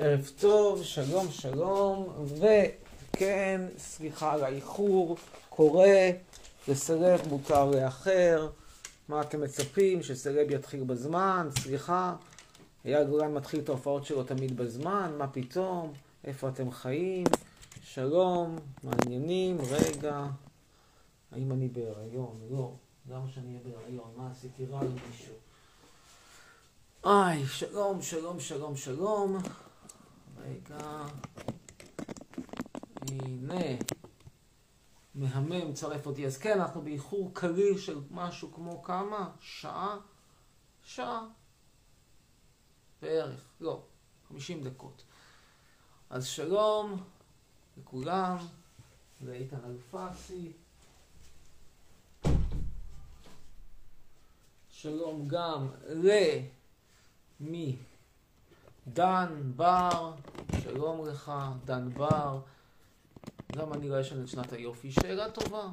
ערב טוב, שלום, שלום, וכן, סליחה על האיחור, קורה, לסלב מותר לאחר, מה אתם מצפים, שסלב יתחיל בזמן, סליחה, אייל גולן מתחיל את ההופעות שלו תמיד בזמן, מה פתאום, איפה אתם חיים, שלום, מעניינים, רגע, האם אני בהיריון? לא, למה שאני אהיה בהיריון? מה עשיתי רע למישהו? היי, שלום, שלום, שלום, שלום. רגע. הנה. מהמם, צרף אותי. אז כן, אנחנו באיחור קליל של משהו כמו כמה? שעה? שעה. בערך. לא, 50 דקות. אז שלום לכולם, לאיתן אלפסי. שלום גם למי? דן בר, שלום לך, דן בר. למה אני לא אשן את שנת היופי? שאלה טובה.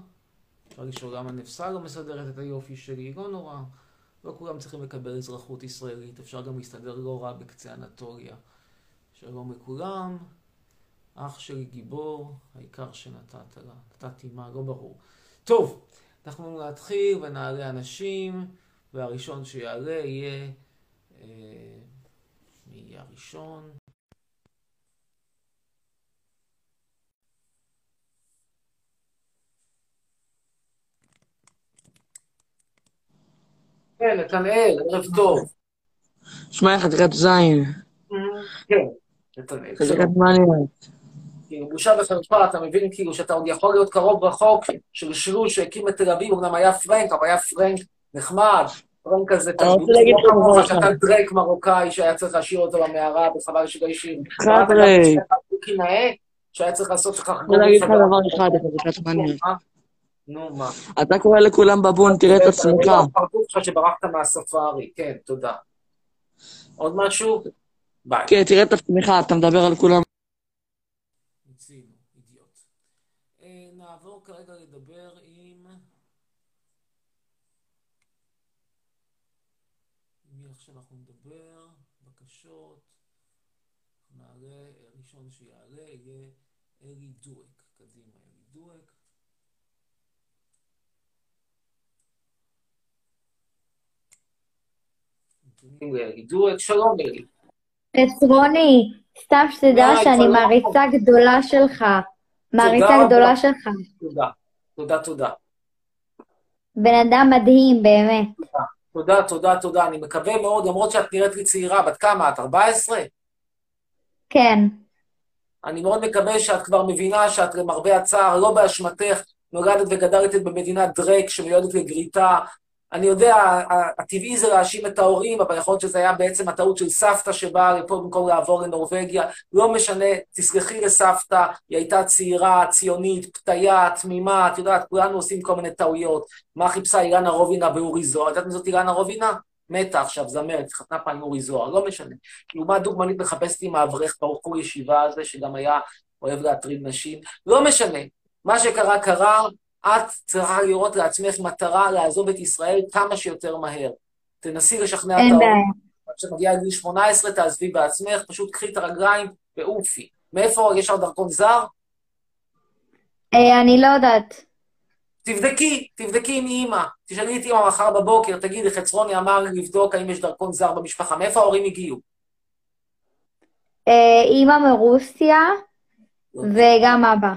אפשר לשאול למה נפסה לא מסדרת את היופי שלי, לא נורא. לא כולם צריכים לקבל אזרחות ישראלית, אפשר גם להסתדר לא רע בקצה אנטוליה. שלום לכולם, אח שלי גיבור, העיקר שנתת לה. נתתי מה? לא ברור. טוב, אנחנו נתחיל ונעלה אנשים, והראשון שיעלה יהיה... אה, הראשון? כן, נתנאל, ערב טוב. שמע, חתיכת זין. כן, נתנאל. חתיכת מעניינת. כאילו, בושה וחרפה, אתה מבין כאילו שאתה עוד יכול להיות קרוב רחוק של שלוש שהקים את תל אביב, אמנם היה פרנק, אבל היה פרנק נחמד, פרנק כזה. שאתה דרק מרוקאי שהיה צריך להשאיר אותו במערה, וחבל שלא השאיר. חבר'ה. שהיה צריך לעשות לך אני רוצה להגיד לך. דבר אחד, חתיכת מעניינת. נו, מה? אתה קורא לכולם בבון, תראה את עצמך. הפרצוף שלך שברחת מהספארי, כן, תודה. עוד משהו? ביי. כן, תראה את עצמך, אתה מדבר על כולם. מיצינו, אידיוט. אה, נעבור כרגע לדבר עם... עם מי עכשיו אנחנו נדבר? בקשות. נעלה, ראשון שיעלה יהיה דואק. קדימה. נתונים לאלי דואק. שלום אלי. חצרוני, סתם שתדע שאני. מעריצה גדולה שלך. מעריצה. גדולה שלך. תודה. תודה, תודה. בן אדם מדהים, באמת. תודה, תודה, תודה. אני מקווה מאוד, למרות שאת נראית לי צעירה, בת כמה את? 14? כן. אני מאוד מקווה שאת כבר מבינה שאת למרבה הצער, לא באשמתך, נולדת וגדלת במדינת דרק שמיועדת לגריטה. אני יודע, הטבעי זה להאשים את ההורים, אבל יכול להיות שזה היה בעצם הטעות של סבתא שבאה לפה במקום לעבור לנורבגיה. לא משנה, תסלחי לסבתא, היא הייתה צעירה, ציונית, פתיה, תמימה, את יודעת, כולנו עושים כל מיני טעויות. מה חיפשה אילנה רובינה באורי זוהר? את יודעת מי זאת אילנה רובינה? מתה עכשיו, זמרת, התחתנה פעם עם אורי זוהר, לא משנה. כאילו, מה דוגמנית מחפשת עם האברך בחור ישיבה הזה, שגם היה אוהב להטריד נשים? לא משנה. מה שקרה, קרה, את צריכה לראות לעצמך מטרה לעזוב את ישראל כמה שיותר מהר. תנסי לשכנע את אין בעיה. ההורים. כשמגיעה לגיל 18, תעזבי בעצמך, פשוט קחי את הרגליים ועופי. מאיפה יש לך דרכון זר? אה, אני לא יודעת. תבדקי, תבדקי עם אימא. תשאלי את אימא מחר בבוקר, תגידי, חצרוני אמר לי לבדוק האם יש דרכון זר במשפחה. מאיפה ההורים הגיעו? אה, אימא מרוסיה וגם אבא.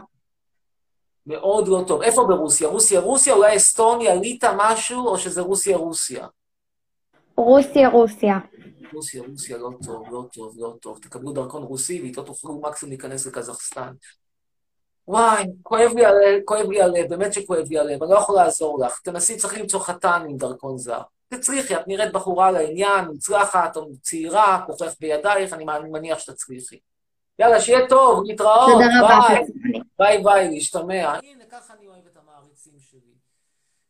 מאוד לא טוב. איפה ברוסיה? רוסיה, רוסיה, אולי אסטוניה, ליטא, משהו, או שזה רוסיה, רוסיה? רוסיה, רוסיה. רוסיה, רוסיה, לא טוב, לא טוב, לא טוב. תקבלו דרכון רוסי ואיתו תוכלו מקסימום להיכנס לקזחסטן. וואי, כואב לי הלב, כואב לי הלב, באמת שכואב לי הלב, אני לא יכול לעזור לך. תנסי, צריך למצוא חתן עם דרכון זר. תצליחי, את נראית בחורה לעניין, מוצלחת, או צעירה, כוחך בידייך, אני מניח שתצליחי. יאללה, שיהיה טוב, להתראות, תודה רבה, ביי. ביי ביי, להשתמע. הנה, ככה אני אוהב את המעריצים שלי.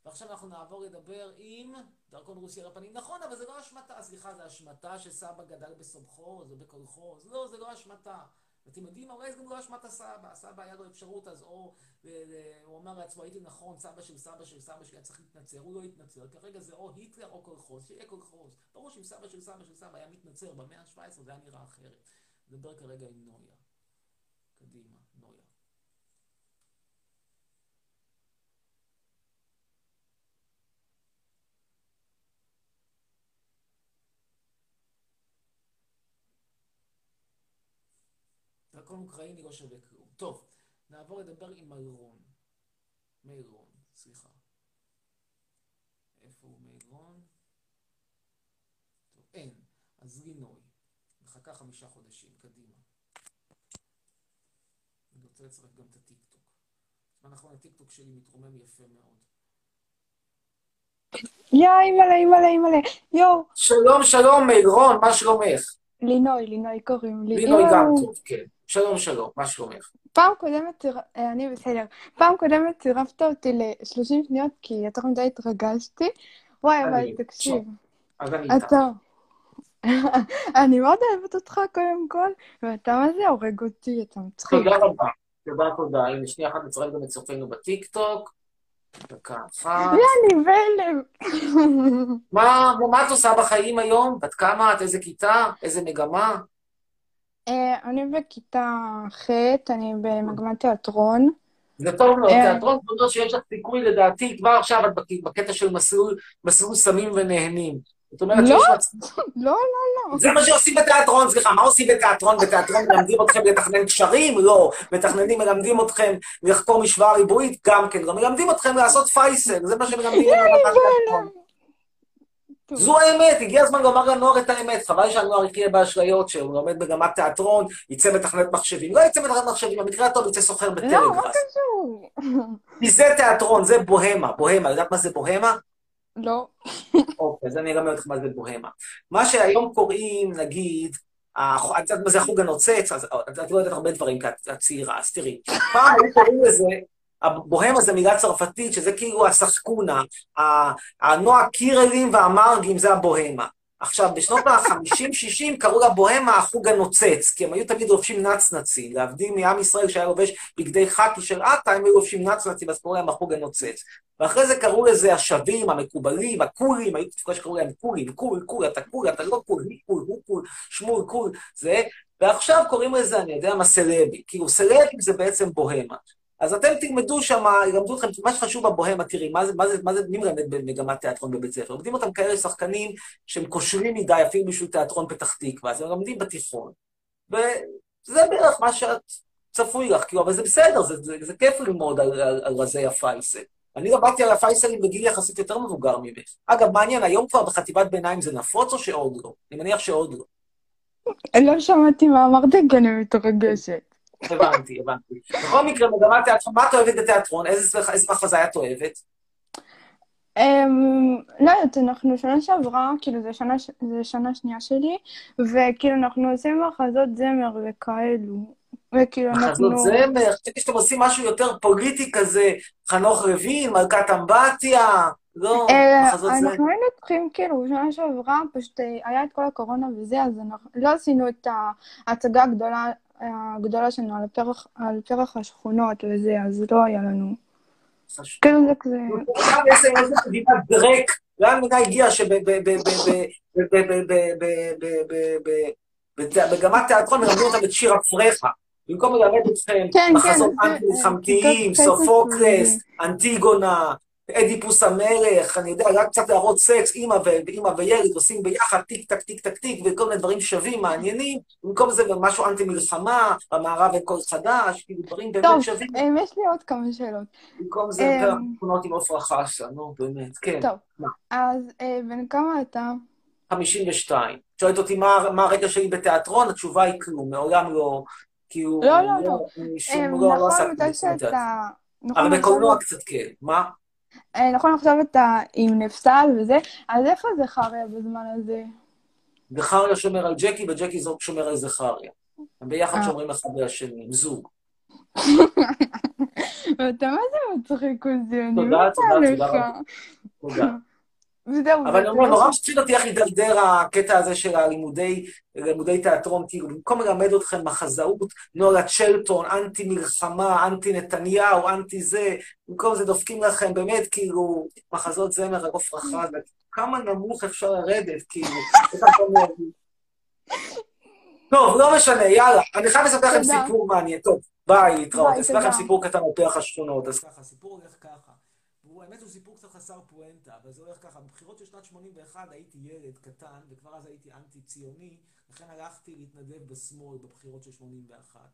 ועכשיו אנחנו נעבור לדבר עם דרכון רוסיה על הפנים. נכון, אבל זה לא אשמתה. סליחה, זה אשמתה שסבא גדל בסובחוז או בקולחוז. לא, זה לא אשמתה. אתם יודעים, אולי זה גם לא אשמת הסבא. הסבא היה לו אפשרות אז או... הוא אמר לעצמו, הייתי נכון, סבא של סבא של סבא שלי היה צריך להתנצר. הוא לא התנצר. כרגע זה או היטלר או קולחוז. שיהיה קולחוז. ברור שאם סבא של סבא של סבא היה מתנצר במאה ה-17 זה היה נראה אחרת. נדבר כרגע עם נויה. קדימה, נויה. דרכון אוקראיני לא שווה כלום. טוב, נעבור לדבר עם מירון. מירון, סליחה. איפה הוא מירון? טוב, אין. אז לינוי. מחכה חמישה חודשים, קדימה. אני רוצה לצרף גם את הטיקטוק. בזמן האחרון הטיקטוק שלי מתרומם יפה מאוד. יא, אימא'לה, אימא'לה, אימא'לה. יואו, שלום, שלום, מירון, מה שלומך? לינוי, לינוי קוראים לי. לינוי גם. טוב, כן. שלום, שלום, מה שלומך? פעם קודמת, אה, אני בסדר. פעם קודמת צירפת אותי ל-30 שניות כי יותר מדי התרגשתי. וואי, אבל תקשיב, אז אני איתך. אני מאוד אוהבת אותך קודם כל, ואתה מה זה הורג אותי, אתה מצחיק. תודה רבה. תודה, תודה. הנה, שנייה אחת נצרף גם את צופינו בטיקטוק. דקה אחת. אני בהלם. מה, מה את עושה בחיים היום? בת כמה את? איזה כיתה? איזה מגמה? אה, אני בכיתה ח', אני במגמת תיאטרון. זה טוב מאוד, אה. תיאטרון זה אומר שיש לך סיכוי לדעתי, כבר עכשיו את בק- בקטע של מסלול, סמים ונהנים. זאת אומרת לא. שיש לך... לא, לא, זה מה שעושים בתיאטרון, סליחה, מה עושים בתיאטרון? בתיאטרון מלמדים אתכם לתכנן קשרים? לא. מתכננים, מלמדים אתכם לחקור משוואה ריבועית? גם כן. לא. מלמדים אתכם לעשות פייסל, זה מה שמלמדים. זו האמת, הגיע הזמן לומר לנוער את האמת. חבל שהנוער יחיה באשליות שהוא לומד בגמת תיאטרון, יצא מתכנת מחשבים. לא יצא מתכנת מחשבים, במקרה הטוב יצא סוחר לא, מה בטלגראס. קשור? כי זה תיאטרון, זה בוהמה. בוהמה, יודעת מה זה בוהמה? לא. אוקיי, אז אני אלמד אותך מה זה בוהמה. מה שהיום קוראים, נגיד, את יודעת מה זה החוג הנוצץ? אז את לא יודעת הרבה דברים, כי את צעירה, אז תראי. פעם היו קוראים לזה, הבוהמה זה מילה צרפתית, שזה כאילו הסחקונה, הנועה קירלים והמרגים זה הבוהמה. עכשיו, בשנות ה-50-60 קראו לבוהמה החוג הנוצץ, כי הם היו תמיד לובשים נצנצים, להבדיל מעם ישראל שהיה לובש בגדי חאקי של עטה, הם היו לובשים נצנצים, אז קראו להם החוג הנוצץ. ואחרי זה קראו לזה השווים, המקובלים, הקולים, היו תקופה שקראו להם קולים, cool, cool, אתה cool, אתה לא cool, מי cool, הוא cool, שמול cool, זה, ועכשיו קוראים לזה, אני יודע מה, סלבי. כאילו, סלבים זה בעצם בוהמה. אז אתם תלמדו שם, ילמדו אתכם, מה שחשוב בבוהמה, תראי, מה זה, מה זה, מה זה, מי מלמד במגמת תיאטרון בבית ספר? לומדים אותם כאלה שחקנים שהם כושרים מדי, אפילו בשביל תיאטרון פתח תקווה, אז הם לומדים בתיכון. וזה בערך מה שאת צפוי לך, כאילו, אבל זה בסדר, זה, זה, זה כיף ללמוד על, על, על רזי הפייסל. אני למדתי על הפייסלים בגיל יחסית יותר מבוגר ממך. אגב, מעניין, היום כבר בחטיבת ביניים זה נפוץ או שעוד לא? אני מניח שעוד לא. לא שמעתי מה אמרת כי אני מתרגשת. הבנתי, הבנתי. בכל מקרה, מגמת תיאטרון, מה את אוהבת בתיאטרון? איזה מחזאי את אוהבת? אמ, לא יודעת, אנחנו שנה שעברה, כאילו זה שנה, ש- זה שנה שנייה שלי, וכאילו אנחנו עושים מחזות זמר וכאלו. וכאילו אנחנו... מחזות זמר, חשבתי שאתם עושים משהו יותר פוליטי כזה, חנוך לוין, מלכת אמבטיה, לא, אה, מחזות זמר. אנחנו היינו צריכים, כאילו, שנה שעברה, פשוט אה, היה את כל הקורונה וזה, אז אנחנו לא עשינו את ההצגה הגדולה, הגדולה שלנו על פרח, על פרח השכונות וזה, אז לא היה לנו. כאילו זה כזה... איזה מדינת דרק, לאן המדינה הגיעה שבמגמת תיאטרון מלמדים אותם את שיר הפרחה. במקום ללמד אתכם כן, מחזות כן, זה- אנטי-מלחמתיים, סופוקלס, זה- אנטיגונה, אדיפוס המלך, אני יודע, רק קצת להראות סקס, אימא ו- אימא וילד עושים ביחד טיק טק טיק טק טיק וכל מיני דברים שווים, מעניינים, במקום זה גם משהו אנטי-מלחמה, במערב אין כל חדש, כאילו דברים באמת טוב, שווים, אה, יש לי עוד כמה שאלות. במקום זה יותר תמונות עם עפרה חסה, נו באמת, כן. טוב, מה? אז אה, בן כמה אתה? 52. שואלת אותי מה, מה הרקע שלי בתיאטרון, התשובה היא כלום, מעולם לא, כאילו, לא, לא, לא. אני שום, אה, לא, לא נכון, עסקתי מתי בתיאטרון. שאתה... נכון, אבל עכשיו- בקולנוע קצת כן. מה? אה, נכון, עכשיו אתה עם נפסל וזה, אז איפה זכריה בזמן הזה? זכריה שומר על ג'קי וג'קי שומר על זכריה. הם ביחד אה. שומרים אחד מהשני, הם זוג. ואתה מה זה מצחיק אותי, אני תודה, מתה תודה, תודה וזהו, אבל אני זה אומר, לא נורא מפחיד אותי איך הידרדר הקטע הזה של הלימודי, לימודי תיאטרון, כאילו, במקום ללמד אתכם מחזאות, נולה צ'לטון, אנטי מלחמה, אנטי נתניהו, אנטי זה, במקום זה דופקים לכם באמת, כאילו, מחזות זמר עפרה חזה, כמה נמוך אפשר לרדת, כאילו? טוב, לא משנה, יאללה. אני חייב לספר לכם. סיפור מעניין. טוב, ביי, להתראות. אספר לכם. סיפור קטן על פרח השכונות. אז ככה, הסיפור הולך ככה. והוא, האמת הוא סיפור קצת חסר פואנטה, אבל זה הולך ככה. בבחירות של שנת 81 הייתי ילד קטן, וכבר אז הייתי אנטי-ציוני, לכן הלכתי להתנדב בשמאל בבחירות של 81.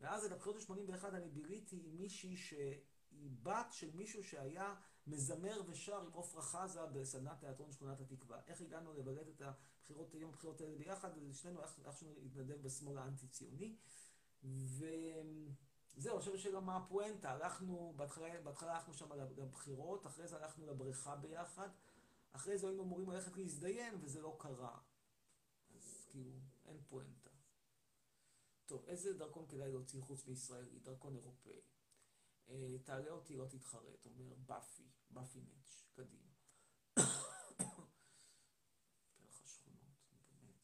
ואז בבחירות של 81 אני ביליתי עם מישהי שהיא בת של מישהו שהיה מזמר ושר עם עפרה חזה בסדנת תיאטרון שכונת התקווה. איך הגענו לבלט את הבחירות, יום הבחירות האלה ביחד, ושנינו איכשהו להתנדב בשמאל האנטי-ציוני. וזהו, אני חושב שגם הפואנטה, הלכנו, בהתחלה, בהתחלה הלכנו שם לבחירות, אחרי זה הלכנו לבריכה ביחד, אחרי זה היינו אמורים ללכת להזדיין, וזה לא קרה. אז כאילו, אין פואנטה. טוב, איזה דרכון כדאי להוציא חוץ מישראלי? דרכון אירופאי. אה, תעלה אותי, לא תתחרט, אומר באפי, באפי מאץ', קדימה. פרח השכונות, באמת.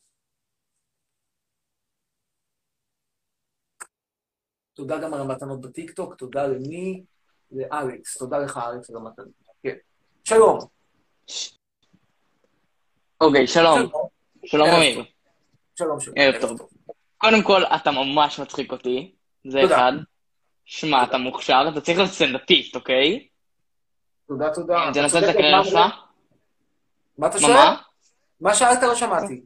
תודה גם על המתנות בטיקטוק, תודה למי? לאלכס, תודה לך אלכס על המתנות. כן. שלום. אוקיי, שלום. שלום אמיר. שלום, שלום. ערב טוב. קודם כל, אתה ממש מצחיק אותי. זה. אחד. שמע, אתה מוכשר, אתה צריך להיות סטנדאפיסט, אוקיי? תודה, תודה. תנסה אתה את צודק הקריירה. שלך. מה אתה שואל? מה שאלת לא שמעתי.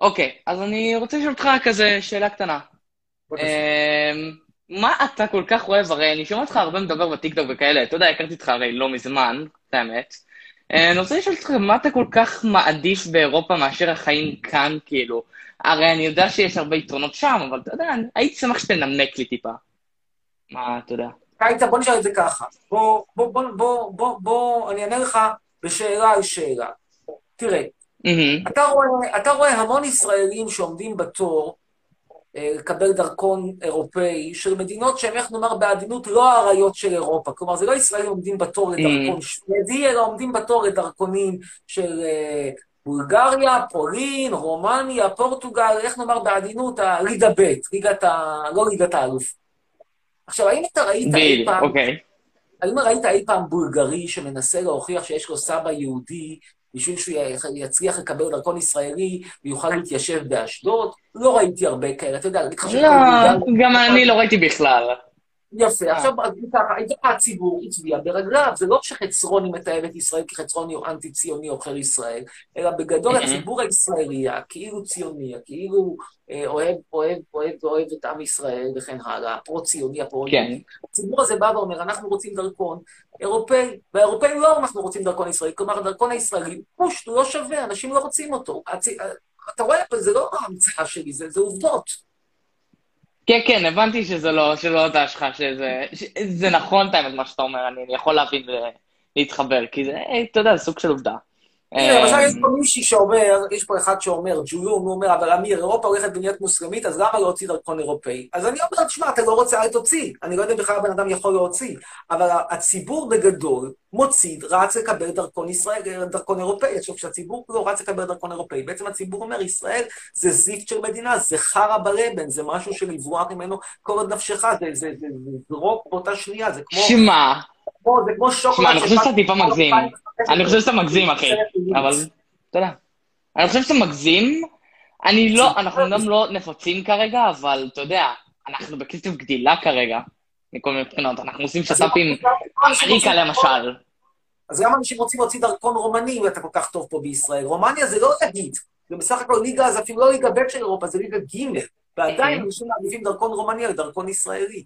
אוקיי, אז אני רוצה לשאול אותך כזה שאלה קטנה. מה אתה כל כך אוהב? הרי אני שומע אותך הרבה מדבר בטיקטוק וכאלה, אתה יודע, הכרתי אותך הרי לא מזמן, את האמת. אה, אני רוצה לשאול אותך, מה אתה כל כך מעדיף באירופה מאשר החיים כאן, כאילו? הרי אני יודע שיש הרבה יתרונות שם, אבל אתה יודע, הייתי שמח שתנמק לי טיפה. מה, אתה יודע. היית, בוא נשאל את זה ככה. בוא, בוא, בוא, בוא, בוא, בוא, אני אענה לך בשאלה על שאלה. תראה. אתה רואה, המון ישראלים שעומדים בתור לקבל דרכון אירופאי של מדינות שהן, איך נאמר בעדינות, לא האריות של אירופה. כלומר, זה לא ישראלים עומדים בתור לדרכון שוודי, אלא עומדים בתור לדרכונים של אה, בולגריה, פולין, רומניה, פורטוגל, איך נאמר בעדינות, הליגה ב', ליגת ה... לא ליגת האלוף. עכשיו, האם אתה ראית אי פעם אוקיי. האם ראית אי פעם בולגרי שמנסה להוכיח שיש לו סבא יהודי בשביל שהוא יצליח לקבל דרכון ישראלי ויוכל להתיישב באשדוד? לא ראיתי הרבה כאלה, אתה יודע, להגיד לך לא, שכל בולגרי... גם אני לא ראיתי בכלל. יפה, אה. עכשיו ככה, הציבור הצביע ברגליו, זה לא שחצרוני מתאר את ישראל כי חצרוני הוא אנטי-ציוני עוכר ישראל, אלא בגדול Mhm. הציבור הישראלי, הכאילו ציוני, הכאילו אה, אוהב, אוהב, אוהב ואוהב את עם ישראל וכן הלאה, הפרו-ציוני, הפרו-יהודי. כן. הציבור הזה בא ואומר, אנחנו רוצים דרכון אירופאי, והאירופאים לא, אנחנו רוצים דרכון ישראלי. כלומר, הדרכון הישראלי, פושט, הוא לא שווה, אנשים לא רוצים אותו. אתה רואה, זה לא המצאה שלי, זה, זה עובדות. כן, כן, הבנתי שזה לא, שלא אותה שלך, שזה, זה נכון, את האמת, מה שאתה אומר, אני, יכול להבין ולהתחבר, כי זה, אתה יודע, סוג של עובדה. תראה, למשל אה, יש פה מישהי שאומר, יש פה אחד שאומר, ג'ולון, הוא אומר, אבל אמיר, אירופה הולכת במדינת מוסלמית, אז למה להוציא דרכון אירופאי? אז אני אומר, תשמע, אתה לא רוצה, אל תוציא. אני לא יודע אם בכלל הבן אדם יכול להוציא, אבל הציבור בגדול מוציא, רץ לקבל דרכון ישראל, דרכון אירופאי. עכשיו, כשהציבור לא רץ לקבל דרכון אירופאי, בעצם הציבור אומר, ישראל זה זיפט של מדינה, זה חרא בלבן, זה משהו של לברוח ממנו כל עוד נפשך, זה, זרוק באותה שנייה, זה כמו, שמע, כמו, זה כמו שוקולד. שמע, אני חושב שאתה טיפה מגזים. אני חושב שאתה מגזים, אחי. אבל, יודע. אני חושב שאתה מגזים. אני לא, אנחנו גם לא נפוצים כרגע, אבל אתה יודע, אנחנו בקצב גדילה כרגע, מכל מיני בחינות. אנחנו עושים שת"פים, אמריקה למשל. אז למה אנשים רוצים להוציא דרכון רומני אם אתה כל כך טוב פה בישראל? רומניה זה לא להגיד, זה בסך הכל ליגה, זה אפילו לא ליגה ב' של אירופה, זה ליגה ג', ועדיין אנשים מעדיפים דרכון רומני על דרכון ישראלי.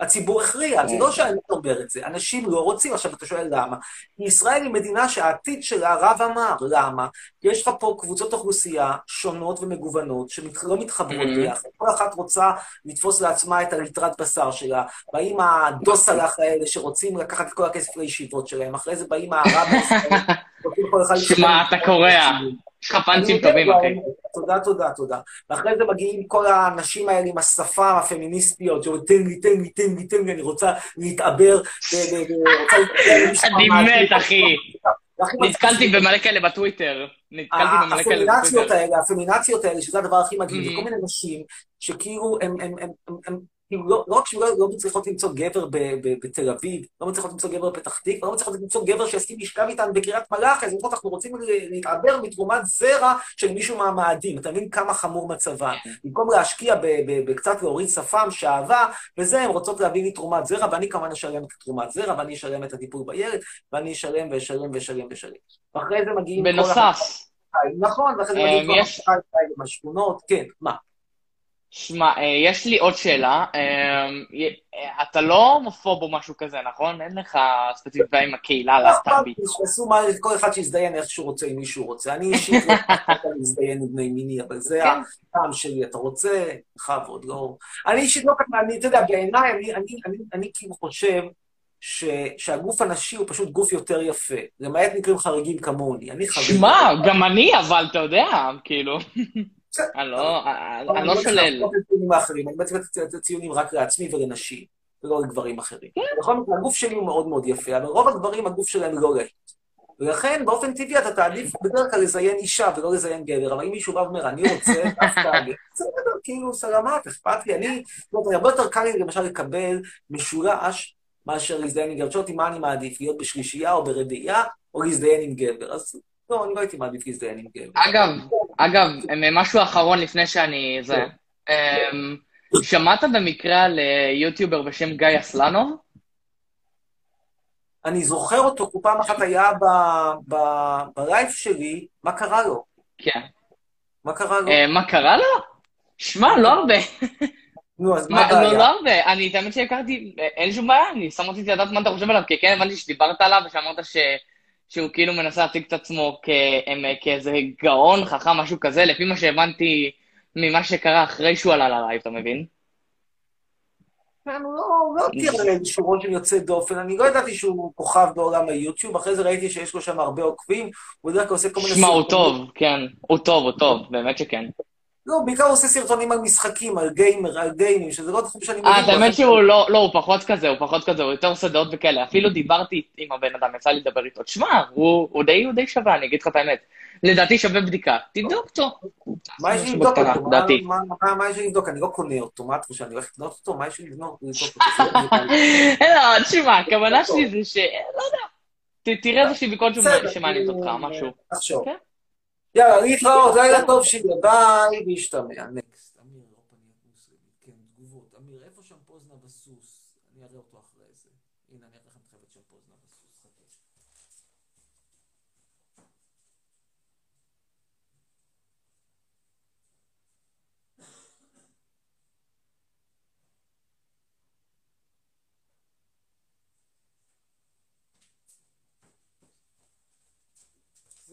הציבור הכריע, זה לא שאני אומר את זה, אנשים לא רוצים. עכשיו, אתה שואל למה? כי ישראל היא מדינה שהעתיד שלה הרב אמר. למה? יש לך פה קבוצות אוכלוסייה שונות ומגוונות, שלא מתחברות. ביחד. כל אחת רוצה לתפוס לעצמה את הליטרת בשר שלה. באים הדוסלח האלה שרוצים לקחת את כל הכסף לישיבות שלהם, אחרי זה באים אחד... שמע, אתה קורע. יש לך פאנצים טובים, אחי. תודה, תודה, תודה. ואחרי זה מגיעים כל האנשים האלה עם השפה הפמיניסטיות, שאומרים, תן לי, תן לי, תן לי, תן לי, אני רוצה להתעבר, אני. מת, אחי. נתקלתי במלא כאלה בטוויטר. נתקלתי במלא כאלה הפמינציות. האלה, הפמינציות האלה, שזה הדבר הכי מגעיל, זה Mhm. כל מיני נשים שכאילו הם כאילו, לא לא רק שהן לא לא מצליחות למצוא גבר ב- ב- בתל אביב, לא מצליחות למצוא גבר בפתח תקווה, לא מצליחות למצוא גבר שיסכים לשכב איתן בקריית מלאכי, אז אומרות, אנחנו רוצים להתעבר מתרומת זרע של מישהו מהמאדים. אתה מבין כמה חמור מצבן. במקום להשקיע בקצת להוריד שפם, שאהבה, וזה, הן רוצות להביא לי תרומת זרע, ואני כמובן אשלם את תרומת זרע, ואני אשלם את הטיפול בילד, ואני אשלם ואשלם ואשלם ואשלם. ואחרי זה מגיעים בנוסף, נכון, ואחרי זה אה, מגיעים כל בשכונות, כן, מה? שמע, אה, יש לי עוד שאלה. אה, אה, אתה לא הומופוב או משהו כזה, נכון? אין לך ספציפיקה עם הקהילה לא הלהט"בית. לי, שיעשו מה, כל אחד שיזדיין איך שהוא רוצה, עם מי שהוא רוצה. אני אישית לא להזדיין עם בני מיני, אבל זה כן. הטעם שלי. אתה רוצה, בכבוד, לא... אני אישית לא ככה, אני, אתה יודע, בעיניי, אני, כאילו חושב ש, שהגוף הנשי הוא פשוט גוף יותר יפה, למעט מקרים חריגים כמוני. אני חריג. שמע, גם אני, אבל אתה יודע, כאילו, בסדר. אני לא אבל אני לא שולל. האחרים, אני בעצם את הציונים רק לעצמי ולנשים, ולא לגברים אחרים. כן. בכל מקרה, הגוף שלי הוא מאוד מאוד יפה, אבל רוב הגברים, הגוף שלהם לא להיט. ולכן, באופן טבעי, אתה תעדיף בדרך כלל לזיין אישה ולא לזיין גבר, אבל אם מישהו בא ואומר, אני רוצה דווקא בסדר, כאילו, סלמת, אכפת לי, אני, זאת אומרת, הרבה יותר קל לי למשל לקבל משולש מאשר להזדיין עם אותי מה אני מעדיף, להיות בשלישייה או ברביעייה, או להזדיין עם גבר. אז לא, אני לא הייתי מעדיף להזדיין עם גבר. אגב, אגב, אה, משהו אחרון לפני שאני... זה. אמ, שמעת במקרה על אה, יוטיובר בשם גיא אסלנוב? אני זוכר אותו, הוא פעם אחת היה בלייב שלי, מה קרה לו? כן. מה קרה לו? אה, מה קרה לו? שמע, לא הרבה. נו, אז מה לא, לא הבעיה? הרבה. אני, את האמת שהכרתי, אין שום בעיה, אני שם רציתי לדעת מה אתה חושב עליו, כי כן הבנתי שדיברת עליו ושאמרת ש... שהוא כאילו מנסה להציג את עצמו כ... כאיזה גאון, חכם, משהו כזה, לפי מה שהבנתי ממה שקרה אחרי שהוא עלה ללייב, אתה מבין? כן, הוא לא לא על איזשהו רושם יוצא דופן, אני לא ידעתי שהוא כוכב בעולם היוטיוב, אחרי זה ראיתי שיש לו שם הרבה עוקבים, הוא בדרך כלל עושה כל מיני שמע, הוא. טוב, כן. הוא טוב, הוא טוב, באמת שכן. לא, בעיקר הוא עושה סרטונים על משחקים, על גיימר, על גיימים, שזה לא תחום שאני אה, מבין בו. האמת שהוא לא, לא, הוא פחות כזה, הוא פחות כזה, הוא יותר עושה דעות וכאלה. אפילו דיברתי עם הבן אדם, יצא לי לדבר איתו. תשמע, הוא, הוא די, הוא די שווה, אני אגיד לך את האמת. לדעתי שווה בדיקה. תבדוק אותו. מה יש לבדוק אותו? מה- יש לי לבדוק? אני לא קונה אותו, מה את חושבת? אני הולך לקנות אותו? מה יש לי לבדוק אותו? לא, תשמע, הכוונה שלי זה ש... לא יודע. תראה איזושהי ביקורת שמעניינת אותך, משהו. תחשוב. יאללה, להתראות, לילה טוב שיהיה, ביי, להשתמע. נקסט. אמיר, אירופה נהיית מוסלמית. כן, תגובות. אמיר, איפה שם פוזנה בסוס? אני אראה אותו אחרי זה. הנה, אני אראה לכם תכף את שם פוזנה בסוס. חכה.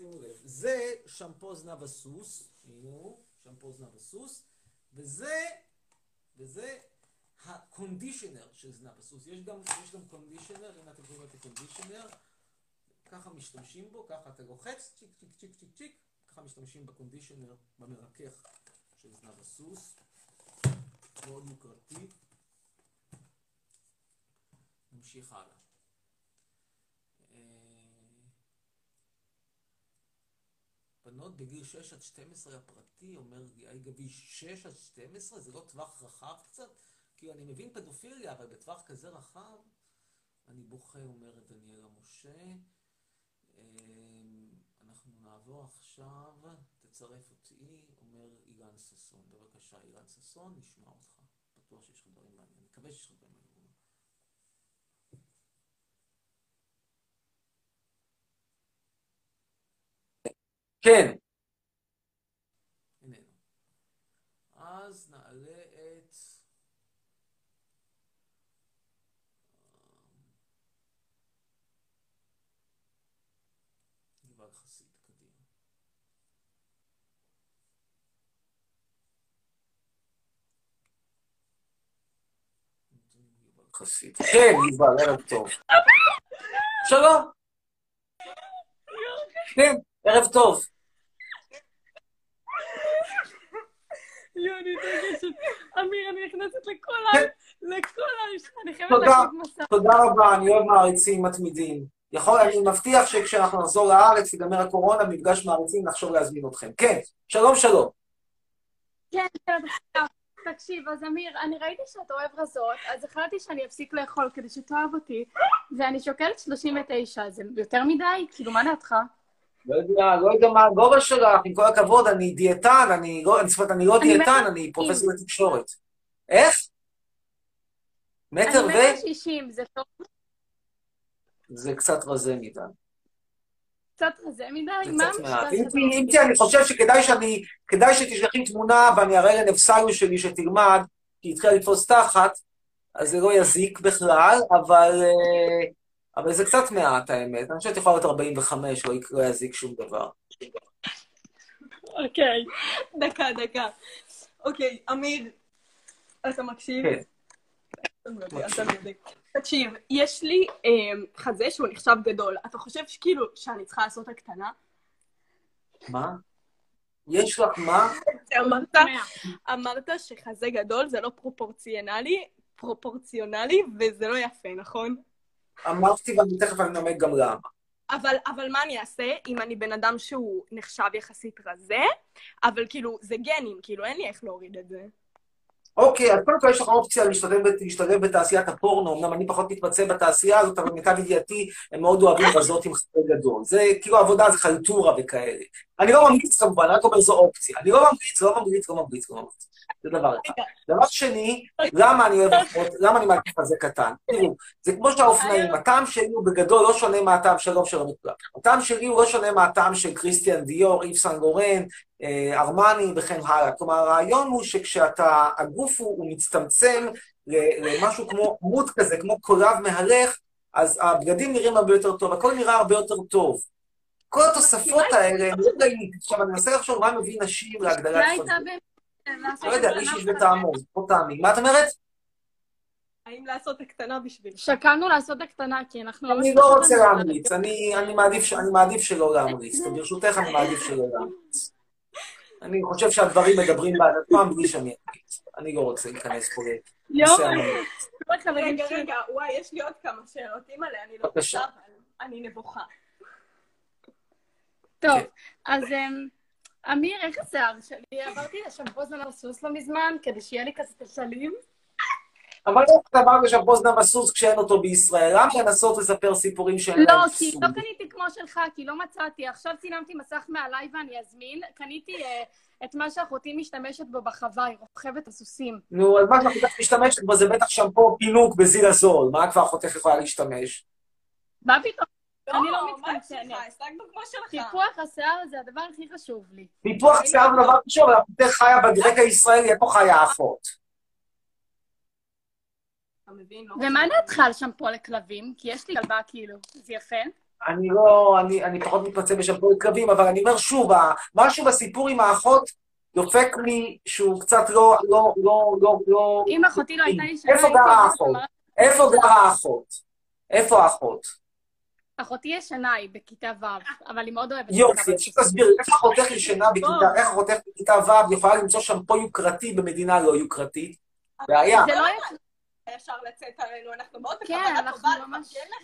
שימו לב, זה שמפו זנב הסוס, הוא, שמפו זנב הסוס, וזה, וזה הקונדישנר של זנב הסוס. יש גם, יש גם קונדישנר, הנה אתם רואים את הקונדישנר, ככה משתמשים בו, ככה אתה לוחץ, צ'יק צ'יק צ'יק צ'יק צ'יק, ככה משתמשים בקונדישנר, במרכך של זנב הסוס, מאוד יוקרתי. נמשיך הלאה. בנות בגיל 6 עד 12 הפרטי, אומר גיא גביש, 6 עד 12 זה לא טווח רחב קצת? כאילו, אני מבין פדופיליה, אבל בטווח כזה רחב, אני בוכה, אומרת דניאלה משה. אמ, אנחנו נעבור עכשיו, תצרף אותי, אומר אילן ששון. בבקשה, אילן ששון, נשמע אותך. בטוח שיש לך דברים מעניינים. מקווה שיש לך דברים מעניינים. כן. איננו. אז נעלה את... יובל חסיד, קדימה. יובל חסיד. כן, יובל, ערב טוב. שלום. כן, ערב טוב. יואו, אני מתרגשת. אמיר, אני נכנסת לכל ה... כן. לכל ה... אני חייבת תודה. לעשות מסע. תודה רבה, אני אוהב מעריצים מתמידים. יכול, אני מבטיח שכשאנחנו נחזור לארץ, תיגמר הקורונה, מפגש מעריצים, נחשוב להזמין אתכם. כן, שלום שלום. כן, כן, תקשיב, אז אמיר, אני ראיתי שאתה אוהב רזות, אז החלטתי שאני אפסיק לאכול כדי שתאהב אותי, ואני שוקלת 39, זה יותר מדי? כאילו, מה דעתך? לא יודע, לא יודע מה הגובה שלך, עם כל הכבוד, אני דיאטן, אני לא, אני לא אני דיאטן, אני פרופסור לתקשורת. איך? מטר אני ו? מטר שישים, זה טוב? זה קצת רזה מדי. קצת רזה מדי? מה. המשפט אם כי אני חושב שכדאי שאני, כדאי שתשלחי תמונה ואני אראה לנפסליו שלי שתלמד, כי היא התחילה לתפוס תחת, אז זה לא יזיק בכלל, אבל, אה, אבל זה קצת מעט האמת. אני חושבת שיכולה להיות 45, לא יקרה- לא יזיק שום דבר. אוקיי. דקה, דקה. אוקיי, אמיר, אתה מקשיב? כן. תקשיב, יש לי אמ, חזה שהוא נחשב גדול. אתה חושב שכאילו שאני צריכה לעשות הקטנה? מה? יש לך מה? אמרת, אמרת שחזה גדול זה לא פרופורציונלי, פרופורציונלי, וזה לא יפה, נכון? אמרתי ואני תכף אנמק גם למה. אבל, אבל מה אני אעשה אם אני בן אדם שהוא נחשב יחסית רזה, אבל כאילו, זה גנים, כאילו, אין לי איך להוריד את זה. אוקיי, אז קודם כל יש לך אופציה להשתלב, להשתלב בתעשיית הפורנו, אמנם אני פחות מתמצא בתעשייה הזאת, אבל למיטב ידיעתי הם מאוד אוהבים רזות עם חזה גדול. זה כאילו עבודה, זה חלטורה וכאלה. אני לא ממליץ כמובן, רק אומר זו אופציה. אני לא ממליץ, לא ממליץ, לא ממליץ, לא ממליץ. זה דבר אחד. דבר שני, למה אני אוהב אחות, למה אני מעדיף חזה קטן? תראו, זה כמו שהאופנאים, הטעם שלי הוא בגדול לא שונה מהטעם שלום שלום לכולם. הטעם שלי הוא לא שונה מהטעם של כריסטיאן דיור, איב סן לורן, אה, ארמני וכן הלאה. כלומר, הרעיון הוא שכשאתה, הגוף הוא, הוא מצטמצם למשהו כמו עמוד כזה, כמו קולב מהלך, אז הבגדים נראים הרבה יותר טוב, הכל נראה הרבה יותר טוב. כל התוספות האלה, הם לא נעים. עכשיו, אני מנסה לחשוב מה מביא נשים להגדלת. לעשות לא יודע, איש איש וטעמו, פה טעמי. מה את אומרת? האם לעשות הקטנה בשביל... שקלנו לעשות הקטנה, כי אנחנו... ממש אני לא רוצה להמליץ, אני אני מעדיף שלא להמליץ. ברשותך, אני מעדיף שלא להמליץ. אני חושב שהדברים מדברים בעד עצמם בלי שאני אמליץ. אני לא רוצה להיכנס פה יואו, לנושא. כל החברים רגע. רגע, וואי, יש לי עוד כמה שאלות. אימא'לה, אני לא בבקשה. אני נבוכה. טוב, כן. אז אמ, אמיר, איך השיער שלי? עברתי לשמפו זמן הסוס לא מזמן, כדי שיהיה לי כזה תשלים. אבל איך אתה אמרת שהפוזנם הסוס כשאין אותו בישראל? למה לנסות לספר סיפורים שאין לא, כי? לא קניתי כמו שלך, כי לא מצאתי. עכשיו צילמתי מסך מעליי ואני אזמין. קניתי אה, את מה שאחותי משתמשת בו בחווה, היא רוכבת הסוסים. נו, אז מה שאנחנו משתמשת בו זה בטח שמפו פינוק בזיל הזול. מה כבר אחותך יכולה להשתמש? מה פתאום? אני לא יש מתקמצנת. טיפוח השיער זה הדבר הכי חשוב לי. ניתוח שיער זה דבר חשוב, אבל אחותך חיה ברקע הישראלי, איפה חיה אחות? לא ומה דעתך על שמפו לכלבים? כי יש לי כלבה כאילו, זה יפה. אני לא, אני, אני פחות מתמצא בשמפו לכלבים, אבל אני אומר שוב, משהו בסיפור עם האחות דופק לי שהוא קצת לא, לא, לא, לא, לא... אם אחותי לא הייתה ישנה, איפה גרה האחות? איפה גרה האחות? איפה האחות? אחותי ישנה, היא בכיתה ו', אבל היא מאוד אוהבת... יופי, עכשיו תסביר, איך אחותך ישנה בכיתה, איך אחותך בכיתה ו' יכולה למצוא שמפו יוקרתי במדינה לא יוקרתית? בעיה. זה לא יפה. ישר לצאת עלינו, אנחנו מאוד כן, בכוונה אנחנו טובה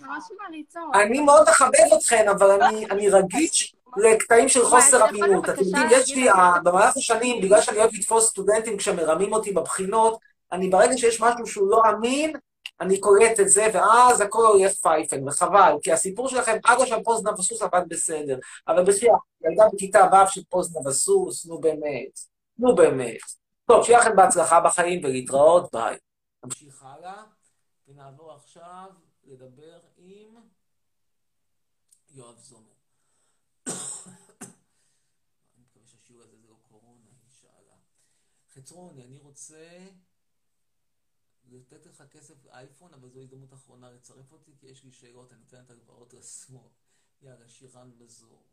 ממש מעריצות. אני מאוד אחבב אתכן, אבל אני, אני רגיש לקטעים של חוסר אמינות. אתם יודעים, יש לי, במהלך השנים, בגלל שאני אוהב לתפוס סטודנטים כשמרמים אותי בבחינות, אני ברגע שיש משהו שהוא לא אמין, אני קולט את זה, ואז הכל הולך פייפן, וחבל, כי הסיפור שלכם, עד עכשיו שמפו זנב הסוס עבד בסדר, אבל בחייאת, ילדה בכיתה ו' של שמפו זנב הסוס, נו באמת, נו באמת. טוב, שיהיה לכם בהצלחה בחיים ולהתראות, ביי. נמשיך הלאה, ונעבור עכשיו לדבר עם יואב זומר. אני מקווה שהשיעור הזה זה לא קורונה, אינשאללה. חצרוני, אני רוצה לתת לך כסף לאייפון, אבל זו הזדמנות אחרונה לצרף אותי, כי יש לי שאלות, אני נותן את הגברות לשמאל. יאללה, שירן בזור.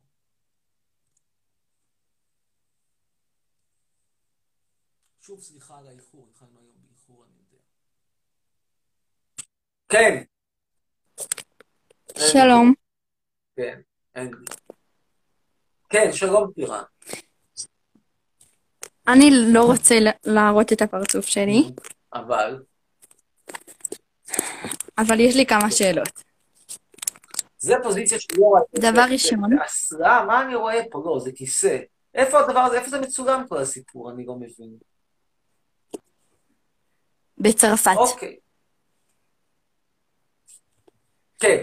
שוב, סליחה על האיחור, התחלנו היום באיחור, אני יודע. כן. שלום. כן. כן, שלום טירן. אני לא רוצה להראות את הפרצוף שלי, אבל, אבל יש לי כמה שאלות. זה פוזיציה של יו"ר... דבר ראשון. זה אסלה, מה אני רואה פה? לא, זה כיסא. איפה הדבר הזה, איפה זה מצולם כל הסיפור? אני לא מבין. בצרפת. אוקיי. כן.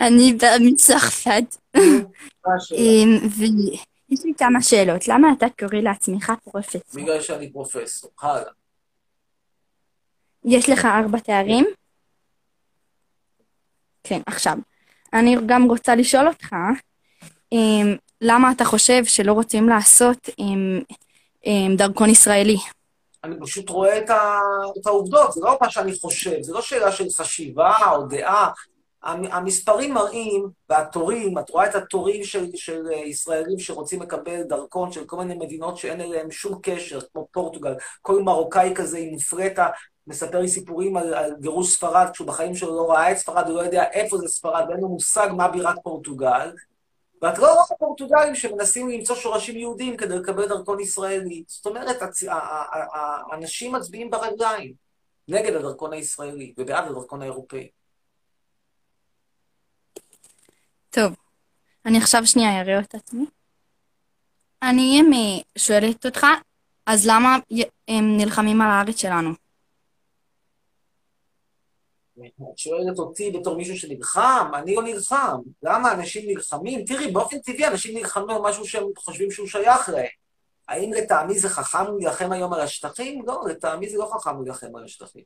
אני באה מצרפת? אמ, ויש לי כמה שאלות. למה אתה קורא לעצמך פרופסור? בגלל שאני פרופסור. הלאה. יש לך ארבע תארים? כן, עכשיו. אני גם רוצה לשאול אותך, אמ, למה אתה חושב שלא רוצים לעשות אמ, אמ, דרכון ישראלי? אני פשוט רואה את, ה... את העובדות, זה לא מה שאני חושב, זה לא שאלה של חשיבה או דעה. המ- המספרים מראים, והתורים, את רואה את התורים של, של אה, ישראלים שרוצים לקבל דרכון של כל מיני מדינות שאין אליהם שום קשר, כמו פורטוגל. כל מרוקאי כזה עם מופרטה מספר לי סיפורים על, על גירוש ספרד, כשהוא בחיים שלו לא ראה את ספרד, הוא לא יודע איפה זה ספרד, ואין לו מושג מה בירת פורטוגל. ואת לא רואה פורטוגלים שמנסים למצוא שורשים יהודיים כדי לקבל דרכון ישראלי. זאת אומרת, הצ... האנשים מצביעים ברגליים נגד הדרכון הישראלי ובעד הדרכון האירופאי. טוב, אני עכשיו שנייה אראה את עצמי. אני שואלת אותך, אז למה הם נלחמים על הארץ שלנו? את שואלת אותי בתור מישהו שנלחם? אני לא נלחם. למה אנשים נלחמים? תראי, באופן טבעי אנשים נלחמים על משהו שהם חושבים שהוא שייך להם. האם לטעמי זה חכם להילחם היום על השטחים? לא, לטעמי זה לא חכם להילחם על השטחים.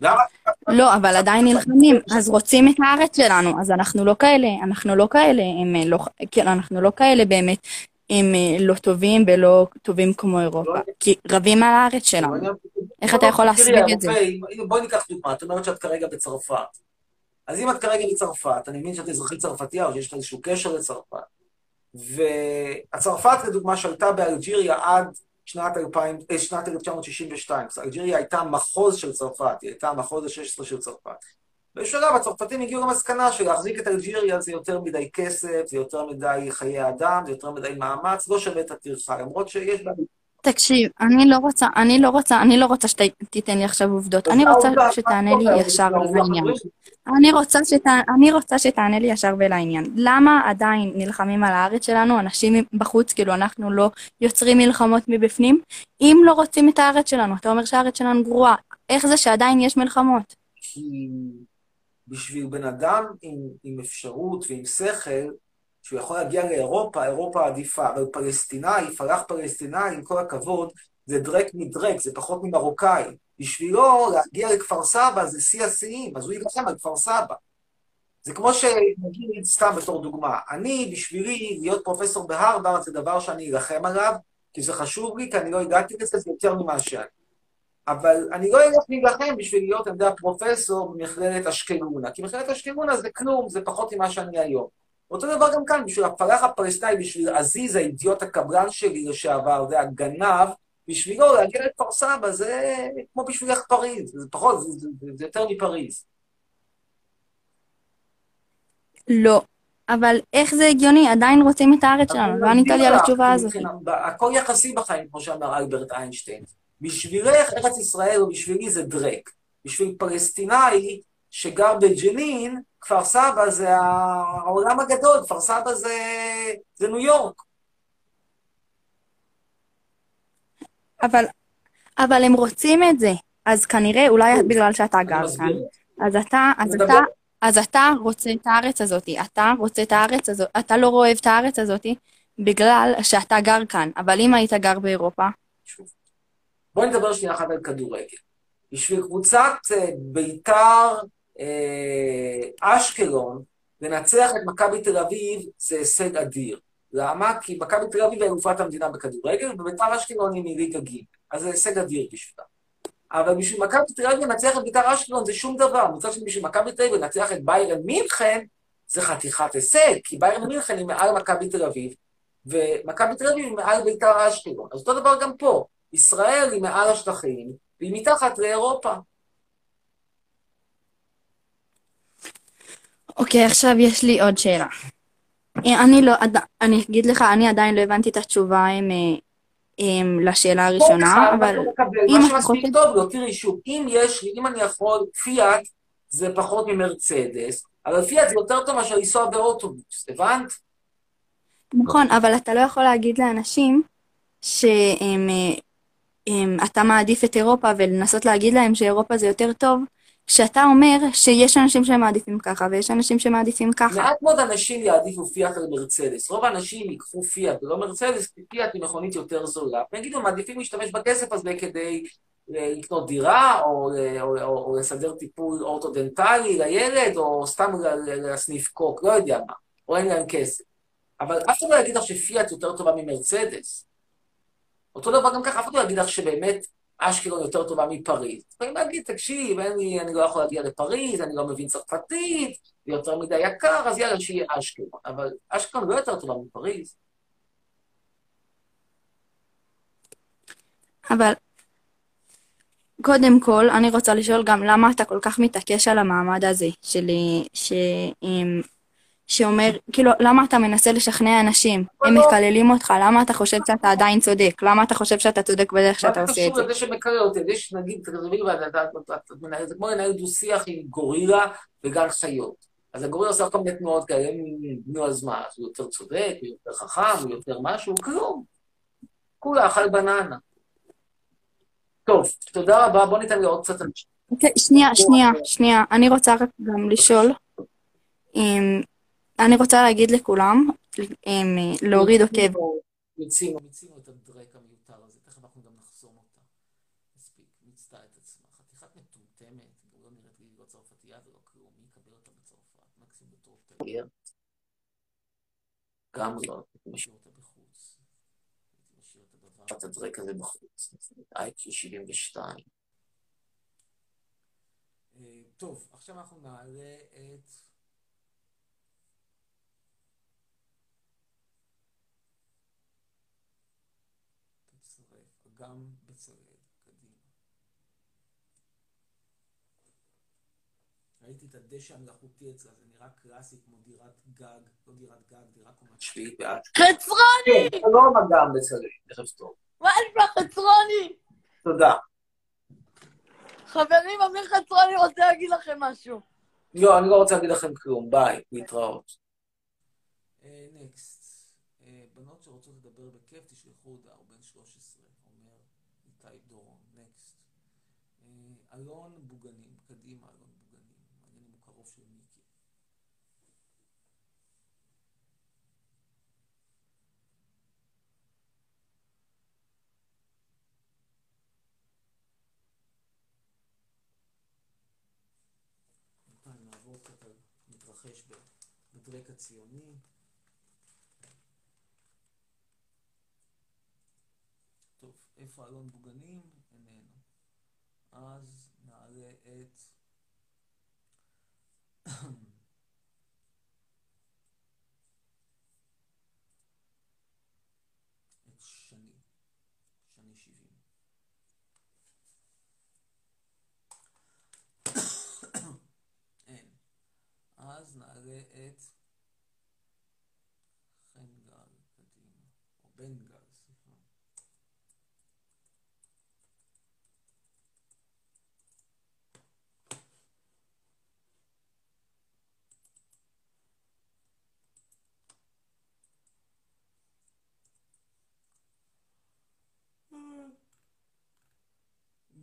למה? לא, אבל עדיין נלחמים, אז רוצים את הארץ שלנו, אז אנחנו לא כאלה, אנחנו לא כאלה, הם אה, לא, כן, אנחנו לא כאלה באמת, הם אה, לא טובים ולא טובים כמו אירופה, כי רבים על הארץ שלנו. איך אתה יכול להסביר את זה? בואי ניקח דוגמא, את אומרת שאת כרגע בצרפת. אז אם את כרגע בצרפת, אני מבין שאת אזרחית צרפתייה או שיש לך איזשהו קשר לצרפת, והצרפת, לדוגמה, שלטה באלג'יריה עד שנת, 2000, אה, שנת 1962. אז אלג'יריה הייתה מחוז של צרפת, היא הייתה המחוז ה-16 של צרפת. בשלב הצרפתים הגיעו למסקנה שלהחזיק את אלג'יריה זה יותר מדי כסף, זה יותר מדי חיי אדם, זה יותר מדי מאמץ, לא שווה את הטרחה, למרות שיש בה... תקשיב, אני לא רוצה, אני לא רוצה, אני לא רוצה שתיתן לי עכשיו עובדות, אני רוצה שתענה לי ישר ולעניין. אני רוצה, שת... אני רוצה שתענה לי ישר ולעניין. למה עדיין נלחמים על הארץ שלנו, אנשים בחוץ, כאילו אנחנו לא יוצרים מלחמות מבפנים, אם לא רוצים את הארץ שלנו? אתה אומר שהארץ שלנו גרועה, איך זה שעדיין יש מלחמות? כי בשביל בן אדם עם, עם אפשרות ועם שכל, שהוא יכול להגיע לאירופה, אירופה עדיפה, אבל פלסטינאי, פלאח פלסטינאי, עם כל הכבוד, זה דרק מדרק, זה פחות ממרוקאי. בשבילו להגיע לכפר סבא זה שיא השיאים, אז הוא יילחם על כפר סבא. זה כמו שנגיד, סתם בתור דוגמה, אני, בשבילי, להיות פרופסור בהרווארד זה דבר שאני אלחם עליו, כי זה חשוב לי, כי אני לא הגעתי לזה, זה יותר ממה שאני. אבל אני לא אלך להילחם בשביל להיות, אני יודע, פרופסור במכללת אשקלונה, כי מכללת אשקלונה זה כלום, זה פחות ממה שאני היום. אותו דבר גם כאן, בשביל הפלח הפלסטיני, בשביל עזיז, האידיוט הקבלן שלי לשעבר, זה הגנב, בשבילו להגיע לכפר סבא זה כמו בשבילך פריז, זה פחות, זה, זה, זה יותר מפריז. לא. אבל איך זה הגיוני? עדיין רוצים את הארץ שלנו, לא ענית לי על התשובה הזאת. הכל יחסי בחיים, כמו שאמר אלברט איינשטיין. בשבילך, ארץ ישראל, או בשבילי זה דרק. בשביל פלסטינאי שגר בג'נין, כפר סבא זה העולם הגדול, כפר סבא זה, זה ניו יורק. אבל, אבל הם רוצים את זה. אז כנראה, אולי בגלל שאתה גר כאן, אז אתה, אז אתה, אז אתה רוצה את הארץ הזאת, אתה רוצה את הארץ הזאת, אתה לא אוהב את הארץ הזאת בגלל שאתה גר כאן, אבל אם היית גר באירופה... שוב. בואי נדבר שנייה אחת על כדורגל. בשביל קבוצת בית"ר אשקלון, לנצח את מכבי תל אביב זה הישג אדיר. למה? כי מכבי תל אביב היא אלופת המדינה בכדורגל, ובית"ר אשקלון היא מליגה ג', אז זה הישג אדיר בשבילה. אבל בשביל מכבי תל אביב לנצח את בית"ר אשקלון זה שום דבר. מצד שני, בשביל מכבי תל אביב לנצח את ביירן מינכן, זה חתיכת הישג, כי ביירן מינכן היא מעל מכבי תל אביב, ומכבי תל אביב היא מעל בית"ר אשקלון. אז אותו דבר גם פה. ישראל היא מעל השטחים, והיא מתחת לאירופה. אוקיי, עכשיו יש לי עוד שאלה. אני לא, אני אגיד לך, אני עדיין לא הבנתי את התשובה עם, עם, לשאלה הראשונה, אבל אם את חושבת... טוב לו, תראי שוב, אם יש, אם אני יכול, פיאט זה פחות ממרצדס, אבל פיאט זה יותר טוב מאשר לנסוע באוטובוס, הבנת? נכון, אבל אתה לא יכול להגיד לאנשים שהם אתה מעדיף את אירופה ולנסות להגיד להם שאירופה זה יותר טוב, כשאתה אומר שיש אנשים שמעדיפים ככה ויש אנשים שמעדיפים ככה. מעט מאוד אנשים יעדיפו פיאט על מרצדס. רוב האנשים ייקחו פיאט ולא מרצדס, כי פיאט היא מכונית יותר זולה. ויגידו, מעדיפים להשתמש בכסף הזה כדי אה, לקנות דירה, או, אה, או, או, או לסדר טיפול אורתודנטלי לילד, או סתם ל- ל- להסניף קוק, לא יודע מה. או אין להם כסף. אבל אף אחד לא יגיד לך שפיאט יותר טובה ממרצדס. אותו דבר גם ככה, אף אחד לא יגיד לך שבאמת אשקלון יותר טובה מפריז. יכולים להגיד, תקשיב, לי, אני לא יכול להגיע לפריז, אני לא מבין צרפתית, זה יותר מדי יקר, אז יאללה, שיהיה אשקלון. אבל אשקלון לא יותר טובה מפריז. אבל קודם כל, אני רוצה לשאול גם למה אתה כל כך מתעקש על המעמד הזה, של, ש, שאומר, כאילו, למה אתה מנסה לשכנע אנשים? הם מקללים אותך, למה אתה חושב שאתה עדיין צודק? למה אתה חושב שאתה צודק בדרך שאתה מה זה עושה את קשור זה? לזה שמקלל אותי? יש, נגיד, תחשבי, זה כמו לנהל דו-שיח עם גורילה וגן חיות. אז הגורילה עושה כל מיני תנועות כאלה, נו, אז מה, הוא יותר צודק, הוא יותר חכם, הוא יותר משהו, כלום. כולה אכל בננה. טוב, תודה רבה, בוא ניתן לי עוד קצת אנשים. אוקיי, שנייה, שנייה, שנייה. אני רוצה רק גם לשאול, אני רוצה להגיד לכולם, אמ, להוריד עוקב. מיצינו, מיצינו את הדרק המיותר הזה, תכף אנחנו גם נחסום אותה. מספיק, מיצתה את עצמה. חתיכת מטומטמת, לא נראית לי לא צרפתייה ולא כלום, מי יקבל אותה בצרפת? מקסימום בתור תגר. גם לא, משאיר אותה בחוץ. משאיר את הדבר, את הדרק הזה בחוץ. איי-קיו 72. אה, טוב, עכשיו אנחנו נעלה את... אגם בצלאל, קדימה. ראיתי את הדשא המלאכותי אצלה, זה נראה קלאסי כמו דירת גג, לא דירת גג, דירת קומת שביעית בעד. חצרוני! כן, שלום אגם בצלאל, ערב טוב. מה נשמע חצרוני? תודה. חברים, אמיר חצרוני רוצה להגיד לכם משהו. לא, אני לא רוצה להגיד לכם כלום, ביי, להתראות. נקסט. בנות שרוצות לדבר בכיף, תשלחו הודעה, הוא בן 13, אומר איתי דורון, נקסט. אלון בוגנים, קדימה אלון בוגנים, מעניין אם הוא קרוב של מיקי. בינתיים נעבור קצת על מתרחש בדרק הציוני. טוב, איפה אלון בוגנים? איננו. אז את... את שני. שני 70. אין. אז נעלה את חן גל קדימה, או בן גל, סליחה.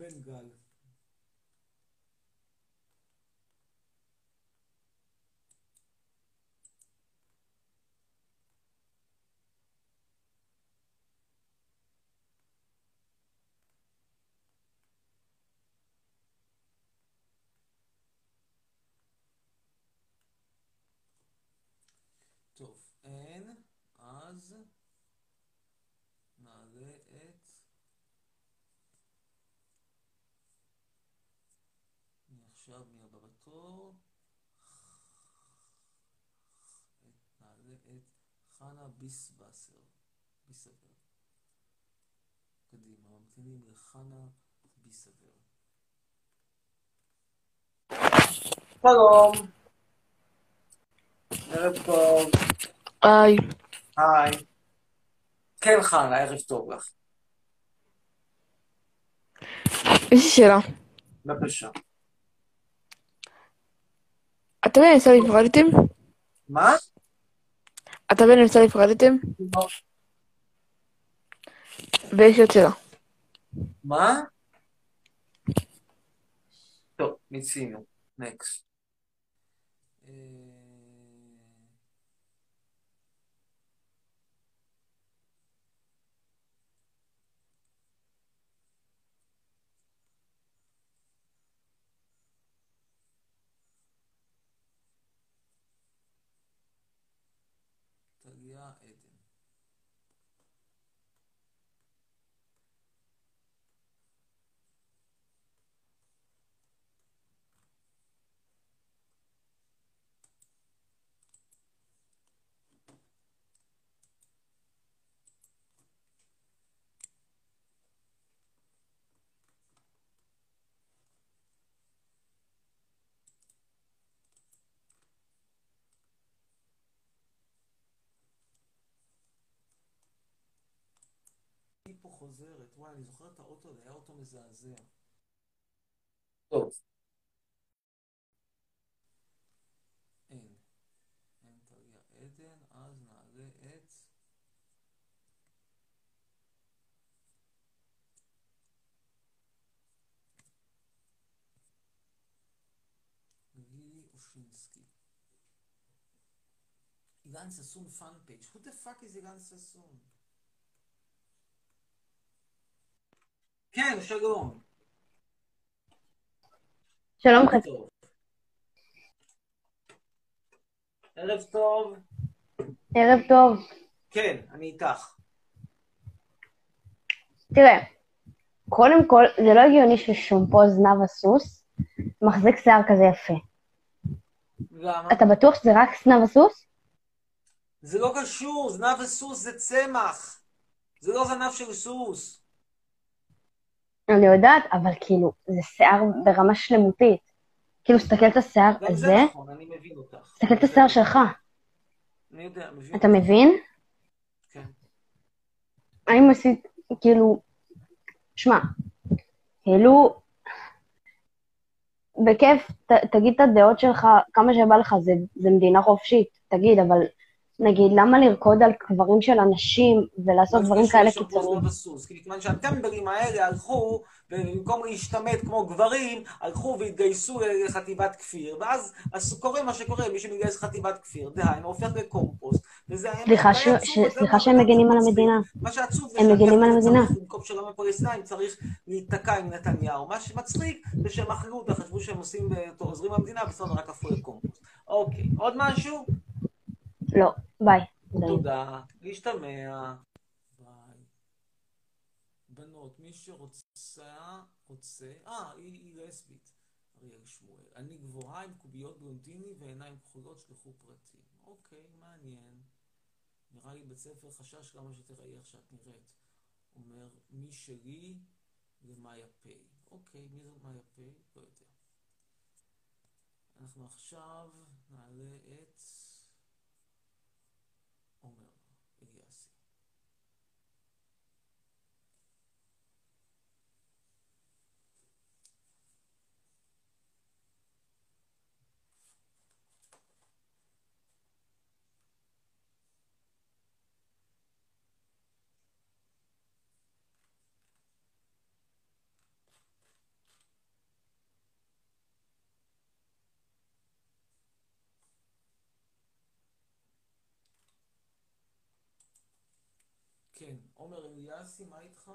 בן גל. טוב, אין, אז נעלה את... מי עכשיו, מי הבא בתור? את- נעלה את חנה ביסווסר. ביסוור. קדימה, ממתינים לחנה ביסוור. שלום. ערב טוב. היי. היי. כן, חנה, ערב טוב לך. יש לי שאלה. בבקשה. אתה ונמצא נפרדתם? מה? אתה ונמצא נפרדתם? לא. ויש עוד שאלה. מה? טוב, מיצינו. נקסט. אה, טליה עדן. היא פה חוזרת, וואי, אני זוכר את האוטו, זה היה אוטו מזעזע. טוב. אין. אין טליה עדן, אז נעלה את... גילי אושינסקי. ששון fan page. Who the fuck is אילן ששון? כן, שלום. שלום חצי. ערב טוב. ערב טוב. כן, אני איתך. תראה, קודם כל, זה לא הגיוני ששמפו זנב הסוס מחזיק שיער כזה יפה. למה? אתה בטוח שזה רק זנב הסוס? זה לא קשור, זנב וסוס זה צמח. זה לא זנב של סוס. אני יודעת, אבל כאילו, זה שיער ברמה שלמותית. כאילו, תסתכל את השיער גם זה הזה, נכון, אני מבין אותך. תסתכל את השיער שלך. אני יודע, מבין. אתה מבין? כן. האם עשית, כאילו, שמע, כאילו, בכיף, ת, תגיד את הדעות שלך כמה שבא לך, זה, זה מדינה חופשית, תגיד, אבל נגיד, למה לרקוד על קברים של אנשים ולעשות דברים כאלה קיצוניים? כי מכיוון שהטמבלים האלה הלכו, ובמקום להשתמט כמו גברים, הלכו והתגייסו לחטיבת כפיר, ואז אז קורה מה שקורה, מי שמתגייס לחטיבת כפיר, דהיינו, הופך לקומפוסט, וזה סליחה מה שהם מגינים על. המדינה. מה שעצוב זה הם מגינים על שהכסף המדינה. צריך, במקום שלום הפלסטינאים צריך להיתקע עם נתניהו. מה שמצחיק זה שהם מכרו אותה, חשבו שהם עושים, אה, עוזרים למדינה, בסדר, רק הפכו לקומפוסט. אוקיי, עוד משהו? לא, ביי. תודה, להשתמע. ביי. בנות, מי שרוצה, רוצה, אה, היא, לסבית, אריאל שמואל. אני גבוהה עם קוביות בלונדיני ועיניים כחולות, שלחו פרטים. אוקיי, מעניין. נראה לי בית ספר חשש כמה שתראי איך שאת נראית. אומר, מי שלי למאיה פיי. אוקיי, מי זאת מאיה פיי? לא יודע. אנחנו עכשיו נעלה את עומר אליאסי. כן, עומר אליאסי, מה איתך?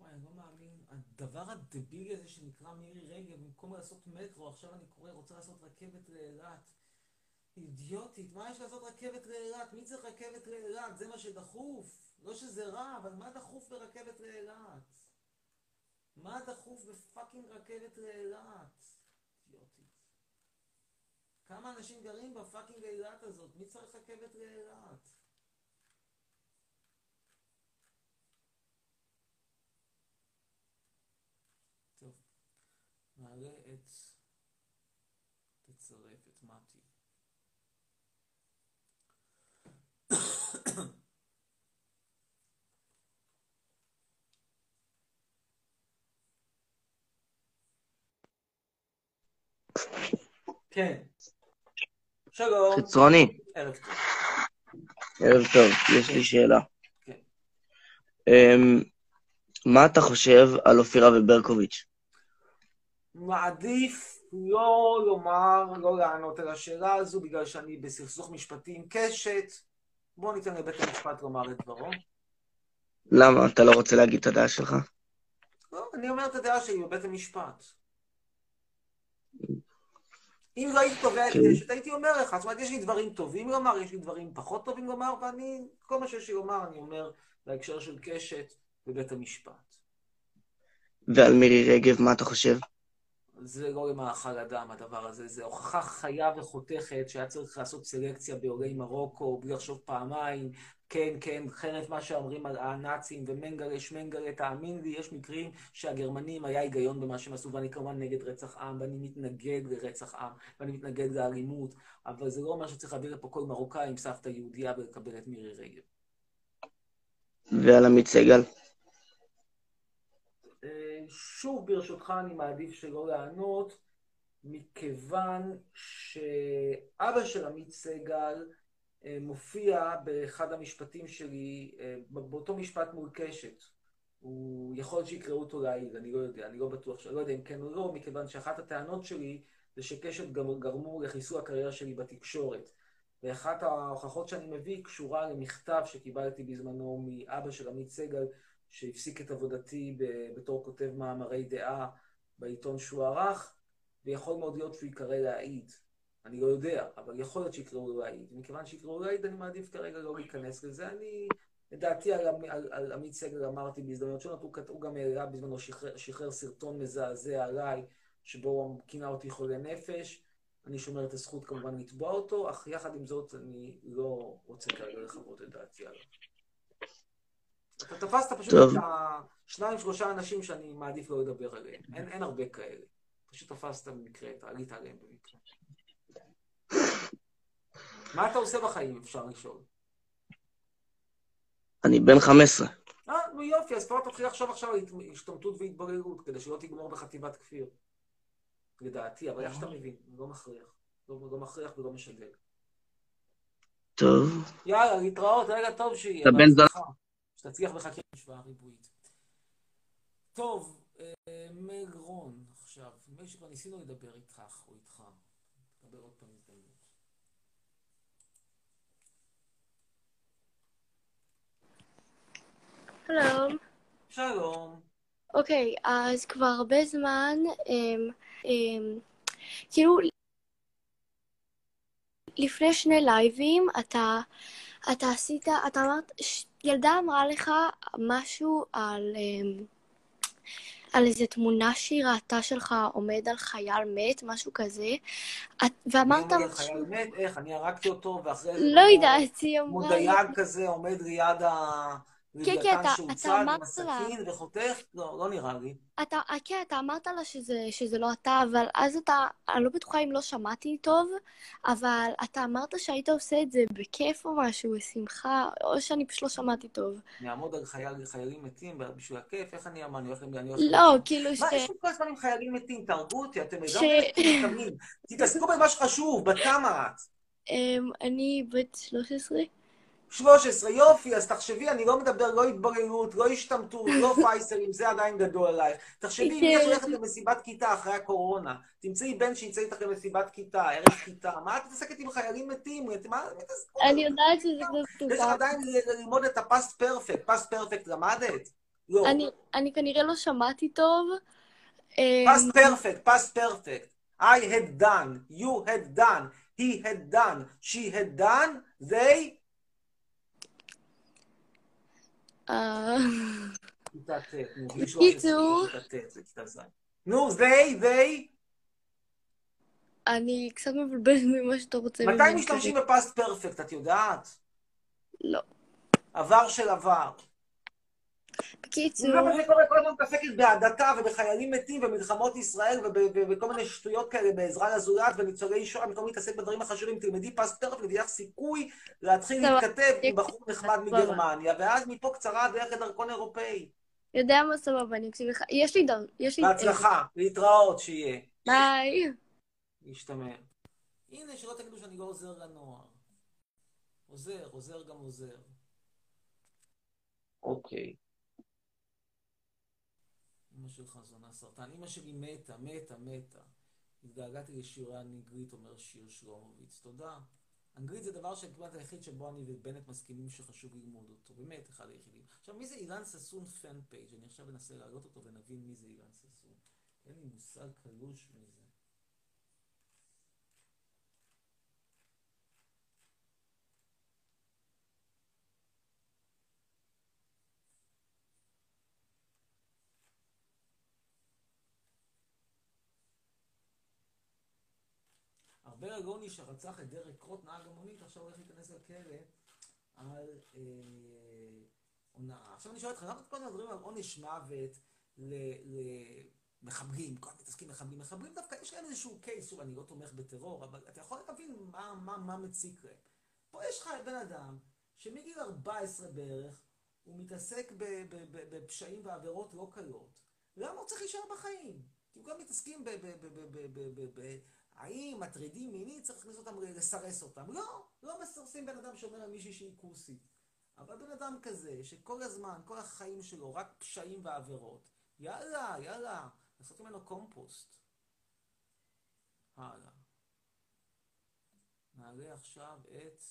וואי, אני לא מאמין, הדבר הדבילי הזה שנקרא מירי רגב, במקום לעשות מטרו, עכשיו אני קורא, רוצה לעשות רכבת לאילת. אידיוטית, מה יש לעשות רכבת לאילת? מי צריך רכבת לאילת? זה מה שדחוף. לא שזה רע, אבל מה דחוף ברכבת לאילת? מה דחוף ב fucking רכבת לאילת? אידיוטית. כמה אנשים גרים ב fucking אילת הזאת? מי צריך רכבת לאילת? טוב, נעלה את... תצרף את מתי. כן. שלום. חצרוני, ערב טוב. ערב טוב, יש לי שאלה. כן. אמ, מה אתה חושב על אופירה וברקוביץ'? מעדיף לא לומר, לא לענות על השאלה הזו, בגלל שאני בסכסוך משפטי עם קשת. בואו ניתן לבית המשפט לומר את דברו. למה? אתה לא רוצה להגיד את הדעה שלך? לא, אני אומר את הדעה שלי בבית המשפט. אם לא הייתי תובע את. קשת, הייתי אומר לך. זאת אומרת, יש לי דברים טובים לומר, יש לי דברים פחות טובים לומר, ואני, כל מה שיש לי לומר, אני אומר בהקשר של קשת בבית המשפט. ועל מירי רגב, מה אתה חושב? זה לא למאכל אדם, הדבר הזה. זה הוכחה חיה וחותכת שהיה צריך לעשות סלקציה בעולי מרוקו, בלי לחשוב פעמיים. כן, כן, חרף מה שאומרים על הנאצים ומנגלה, שמנגלה, תאמין לי, יש מקרים שהגרמנים היה היגיון במה שהם עשו, ואני כמובן נגד רצח עם, ואני מתנגד לרצח עם, ואני מתנגד לאלימות, אבל זה לא אומר שצריך להביא לפה כל מרוקאי עם סבתא יהודייה ולקבל את מירי רגב. ועל עמית סגל? שוב, ברשותך, אני מעדיף שלא לענות, מכיוון שאבא של עמית סגל אה, מופיע באחד המשפטים שלי, אה, באותו משפט מול קשת. הוא יכול להיות שיקראו אותו לעיל, אני לא יודע, אני לא בטוח, אני לא יודע אם כן או לא, מכיוון שאחת הטענות שלי זה שקשת גרמו לחיסול הקריירה שלי בתקשורת. ואחת ההוכחות שאני מביא קשורה למכתב שקיבלתי בזמנו מאבא של עמית סגל, שהפסיק את עבודתי בתור כותב מאמרי דעה בעיתון שהוא ערך, ויכול מאוד להיות שהוא ייקרא להעיד. אני לא יודע, אבל יכול להיות שיקראו לו להעיד. מכיוון שיקראו להעיד, אני מעדיף כרגע לא להיכנס לזה. אני, לדעתי, על, עמ- על, על עמית סגל אמרתי בהזדמנות שונות, הוא, הוא גם העלה בזמנו, שחרר, שחרר סרטון מזעזע עליי, שבו הוא כינה אותי חולה נפש. אני שומר את הזכות כמובן לתבוע אותו, אך יחד עם זאת אני לא רוצה כרגע לחוות את דעתי עליו. אתה תפסת פשוט טוב. את השניים, שלושה אנשים שאני מעדיף לא לדבר עליהם. אין, אין הרבה כאלה. פשוט תפסת במקרה, עלית עליהם במקרה. מה אתה עושה בחיים, אפשר לשאול? אני בן 15. אה, נו יופי, אז כבר תתחיל עכשיו הת- השתמטות והתבוללות, כדי שלא תגמור בחטיבת כפיר. לדעתי, אבל איך שאתה מבין, לא מכריח. לא, לא מכריח ולא משדל. טוב. יאללה, להתראות, רגע טוב שיהיה. אתה בן זונה. שתצליח בחקירה משוואה ריבועית. טוב, אה, מייל רון עכשיו. נדמה לי שכבר ניסינו לדבר איתך או איתך. נדבר עוד פעם הזדמנות. שלום. שלום. אוקיי, אז כבר הרבה זמן, אמ, אמ, כאילו, לפני שני לייבים, אתה, אתה עשית, אתה אמרת, ש- ילדה אמרה לך משהו על, אמ, על איזה תמונה שהיא ראתה שלך עומד על חייל מת, משהו כזה, את, ואמרת משהו, לחייל מת, איך, אני הרגתי אותו, ואחרי זה לא כמו- יודעת, היא כמו אמרה לי, דייג כזה עומד ליד כן, כן, אתה, אתה עם אמרת לה, הסכין וחותך? לא, לא נראה לי. אתה, אה, כן, אתה אמרת לה שזה, שזה לא אתה, אבל אז אתה, אני לא בטוחה אם לא שמעתי טוב, אבל אתה אמרת שהיית עושה את זה בכיף או משהו, בשמחה, או שאני פשוט לא שמעתי טוב. אני אעמוד על חייל, חיילים מתים בשביל הכיף? איך אני אמר? אני הולך... אני הולך לא, לשם. כאילו ש... מה, יש לי כל הזמן עם חיילים מתים, תהרגו אותי, אתם ש... תתעסקו במה שחשוב, בת כמה את? אמ, אני בת 13. 13, יופי, אז תחשבי, אני לא מדבר לא התבוללות, לא השתמטות, לא פייסרים, זה עדיין גדול עלייך. תחשבי, אם יש. הולכת למסיבת כיתה אחרי הקורונה, תמצאי בן שיצא איתך למסיבת כיתה, ערב כיתה, מה את מתעסקת עם חיילים מתים? מה מתעסקות? אני יודעת שזה קצת יש לך. עדיין ללמוד את הפסט פרפקט, פסט פרפקט למדת? לא. אני, כנראה לא שמעתי טוב. אמ, past perfect, past perfect. I had done, you had done, he had done, she had done, they... אה, כיתה ט', נו, בלי 13, בקיצור, כיתה ט', זה כיתה ז'. נו, they, they, אני קצת מבלבלת ממה שאתה רוצה מתי ממני משתמשים כרגע. בפסט פרפקט, את יודעת? לא. עבר של עבר. בקיצור, למה זה קורה? כל הזמן מתעסקת בהדתה ובחיילים מתים ומלחמות ישראל וב- וב- ובכל מיני שטויות כאלה בעזרה לזולת וניצולי שואה, במקום להתעסק בדברים החשובים, תלמדי פסט פרפקט ותהיה לך סיכוי להתחיל להתכתב עם בחור נחמד. מגרמניה, ואז מפה קצרה הדרך לדרכון אירופאי. יודע מה סבבה, אני אקשיב לך. יש לי דר... יש לי... בהצלחה, להתראות שיהיה. ביי. להשתמע. הנה, שלא תגידו שאני לא עוזר לנוער. עוזר, עוזר גם עוזר. אוקיי. אמא שלך זונה סרטן. אמא שלי מתה, מתה, מתה. התגעגעתי לשיעורי האנגלית, אומר שיר שלומוביץ. תודה. אנגלית זה דבר שכמעט היחיד שבו אני ובנט מסכימים שחשוב ללמוד אותו. באמת, אחד היחידים. עכשיו, מי זה אילן ששון פן פייג'? אני עכשיו אנסה להעלות אותו ונבין מי זה אילן ששון. אין לי מושג קלוש מזה. ארבל אלוני שרצח את דרק רוט, נהג המונית, עכשיו הולך להיכנס לכלא על אה, הונאה. עכשיו אני שואל אותך, למה כל מדברים על עונש מוות למחבלים, כל הזמן מתעסקים מחבלים, מחבלים דווקא יש להם איזשהו קייס, שוב, אני לא תומך בטרור, אבל אתה יכול להבין מה, מה, מה מציק להם. פה יש לך בן אדם שמגיל 14 בערך, הוא מתעסק בפשעים ועבירות לא קלות. למה הוא צריך להישאר בחיים? כי הם גם מתעסקים. האם מטרידים מינית, צריך להכניס אותם, לסרס אותם. לא, לא מסרסים בן אדם שאומר על מישהי שהיא כוסית. אבל בן אדם כזה, שכל הזמן, כל החיים שלו, רק פשעים ועבירות, יאללה, יאללה, לעשות ממנו קומפוסט. הלאה. נעלה עכשיו את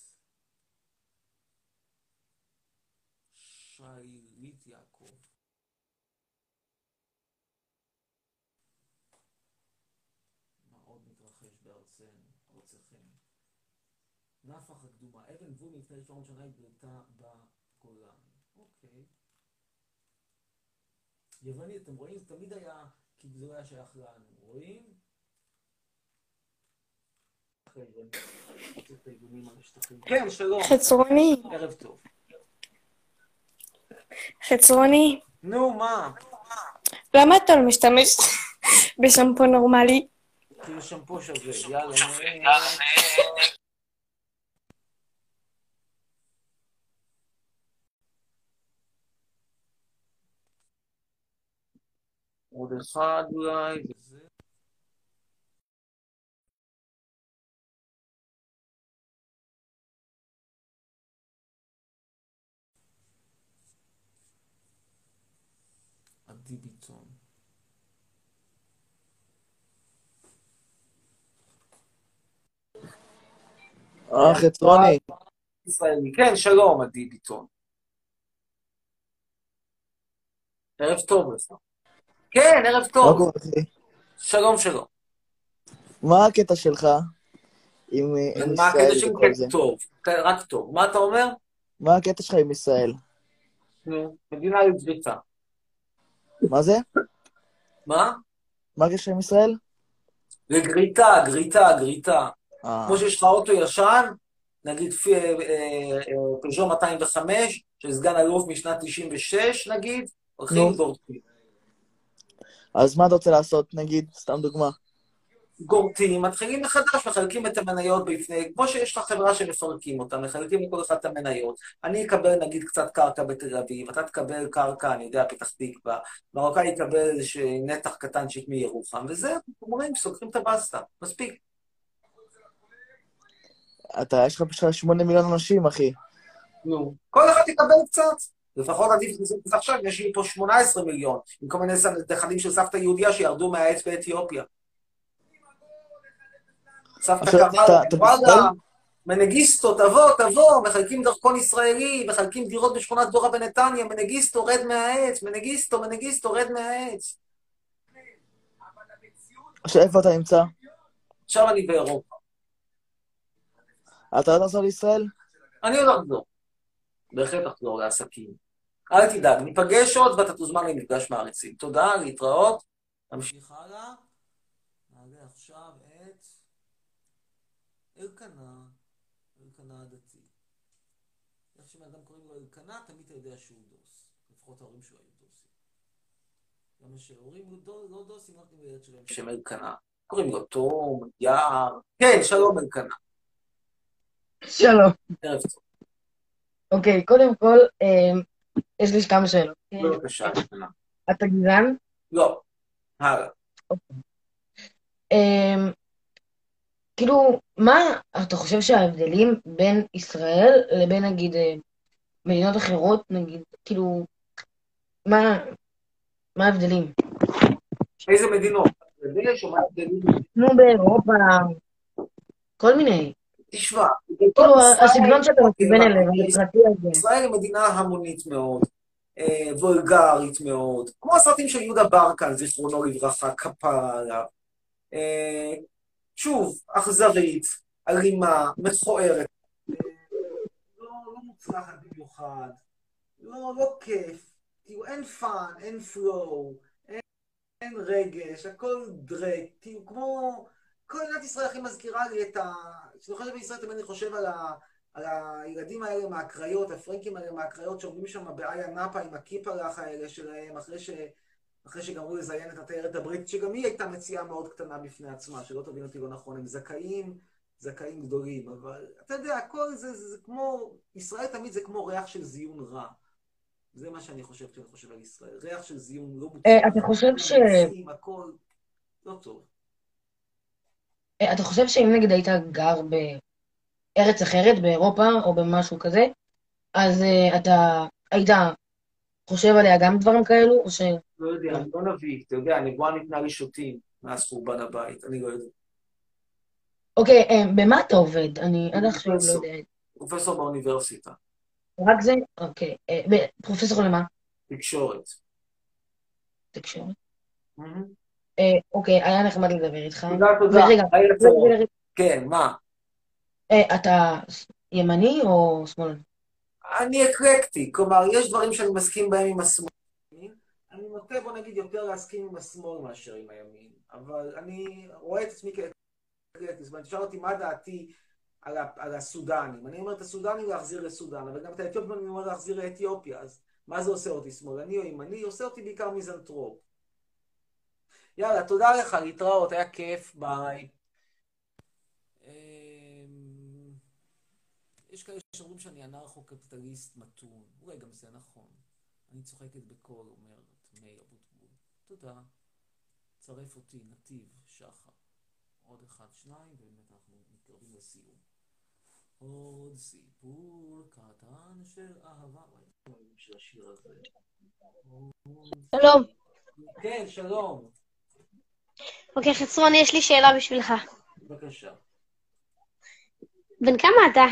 שילית יעקב. נפח הקדומה, אבן גבול מלפני 700 שנה התגלתה בגולן. אוקיי. יווני, אתם רואים? זה תמיד היה, כי זה לא היה שייך לנו. רואים? כן, שלום. חצרוני. ערב טוב. חצרוני. נו, מה? למה אתה לא משתמש בשמפו נורמלי? כאילו שמפו שווה, יאללה. עוד אחד אולי, וזה. עדי ביטון. אה, חצרוני. ישראלי. כן, שלום, עדי ביטון. ערב טוב לך. כן, ערב מה טוב. קורה? שלום, שלום. מה הקטע שלך עם עם מה הקטע ישראל שלי? וכל כן, זה? טוב. רק טוב. מה אתה אומר? מה הקטע שלך עם ישראל? נו, מדינה לגריטה. מה זה? מה? מה הקשר עם ישראל? לגריטה, גריטה, גריטה. אה, כמו שיש לך אוטו ישן, נגיד אה, אה, פז'ו 205, של סגן אלוף משנת 96, נגיד, הולכים נו. אז מה אתה רוצה לעשות, נגיד? סתם דוגמה. גורטים, מתחילים מחדש, מחלקים את המניות בפני, כמו שיש לך חברה שמפרקים אותה, מחלקים לכל אחד את המניות. אני אקבל נגיד קצת קרקע בתל אביב, אתה תקבל קרקע, אני יודע, פתח תקווה, מרוקאי יקבל נתח קטנצ'יק מירוחם, וזהו, אומרים, סוגרים את הבסטה, מספיק. אתה, יש לך פשוט שמונה מיליון אנשים, אחי. נו, כל אחד יקבל קצת. לפחות עדיף לעשות את זה עכשיו, יש לי פה 18 מיליון, עם כל מיני נכדים של סבתא יהודיה שירדו מהעץ באתיופיה. סבתא אתה וואלה? מנגיסטו, תבוא, תבוא, מחלקים דרכון ישראלי, מחלקים דירות בשכונת דורה בנתניה, מנגיסטו, רד מהעץ, מנגיסטו, מנגיסטו, רד מהעץ. עכשיו, איפה אתה נמצא? עכשיו אני באירופה. אתה עוד לחזור לישראל? אני עוד אחזור. בהחלט אחזור לעסקים. אל תדאג, ניפגש עוד ואתה תוזמן למפגש מעריצים. תודה, להתראות. נמשיך הלאה. נעלה עכשיו את אלקנה, אלקנה הדתי. איך שבן אדם קוראים לו אלקנה, תמיד אתה יודע שהוא דוס. לפחות ההורים שלו היו דוסים. למה שהורים לא- לא דוסים, לא נותנים לילד שלהם שם אלקנה. קוראים לו תום, יער. כן, שלום אלקנה. שלום. ערב טוב. אוקיי, קודם כל, אה, יש לי כמה שאלות. בבקשה, אלקנה. אתה גזען? לא. הלאה. אה, כאילו, מה אתה חושב שההבדלים בין ישראל לבין נגיד אה, מדינות אחרות, נגיד, כאילו, מה, מה ההבדלים? איזה מדינות? כמו באירופה, כל מיני. תשמע, כאילו, ישראל- הסגנון שאתה מכוון אליו, היוקרתי הזה. ישראל היא מדינה המונית מאוד, אה, וולגרית מאוד, כמו הסרטים של יהודה ברקן, זיכרונו לברכה, כפרה עליו. אה, שוב, אכזרית, אלימה, מכוערת, לא, לא מוצלחת במיוחד, לא, לא כיף, כאילו אין fun, אין flow, אין רגש, הכל דרק, כאילו כמו... כל מדינת ישראל הכי מזכירה לי את ה... כשאני חושב בישראל תמיד אני חושב על, ה... על הילדים האלה מהקריות, הפרנקים האלה מהקריות שעומדים שם באיה נאפה עם הקיפרח האלה שלהם, אחרי, ש... אחרי שגמרו לזיין את התיירת הבריטית, שגם היא הייתה מציאה מאוד קטנה בפני עצמה, שלא תבין אותי לא נכון, הם זכאים, זכאים גדולים, אבל אתה יודע, הכל זה, זה, זה כמו, ישראל תמיד זה כמו ריח של זיון רע. זה מה שאני חושב כשאני חושב על ישראל. ריח של זיון לא מוצלח. אה, אתה חושב ש- הכל לא טוב. אה, אתה חושב שאם נגיד היית גר בארץ אחרת, באירופה או במשהו כזה, אז אה, אתה היית חושב עליה גם דברים כאלו, או ש... לא יודע, אני לא נביא, אתה יודע, הנבואה ניתנה לשוטים מאז חורבן הבית, אני לא יודע. אוקיי, אה, במה אתה עובד? אני עד עכשיו לא פרופסור. יודע. פרופסור באוניברסיטה, רק זה? אוקיי. פרופסור למה? תקשורת. תקשורת. אה, אוקיי, היה נחמד לדבר איתך. תודה, תודה. ורגע, כן, מה? אה, אתה ימני או שמאלני? אני אקלקטי, כלומר, יש דברים שאני מסכים בהם עם השמאל. אני נוטה, בוא נגיד, יותר להסכים עם השמאל מאשר עם הימין, אבל אני רואה את עצמי כאקלקטי. זאת אומרת, תשאל אותי מה דעתי על, על הסודנים. אני אומר את הסודנים להחזיר לסודן, אבל גם את האתיופים אני אומר להחזיר לאתיופיה, אז מה זה עושה אותי, שמאלני או ימני? עושה אותי בעיקר מיזנטרופ. יאללה, תודה לך, להתראות, היה כיף, ביי. אמ, יש כאלה שאומרים שאני אנרכו-קפיטליסט מתון. אולי גם זה נכון. אני צוחקת בקול, אומרת מאיר אבוטבול. תודה. צרף אותי, נתיב, שחר. עוד אחד, שניים, ובאמת אנחנו מתקרבים לסיום. עוד סיפור קטן של אהבה. שלום. כן, שלום. אוקיי, חצרון, יש לי שאלה בשבילך. בבקשה. בן כמה אתה?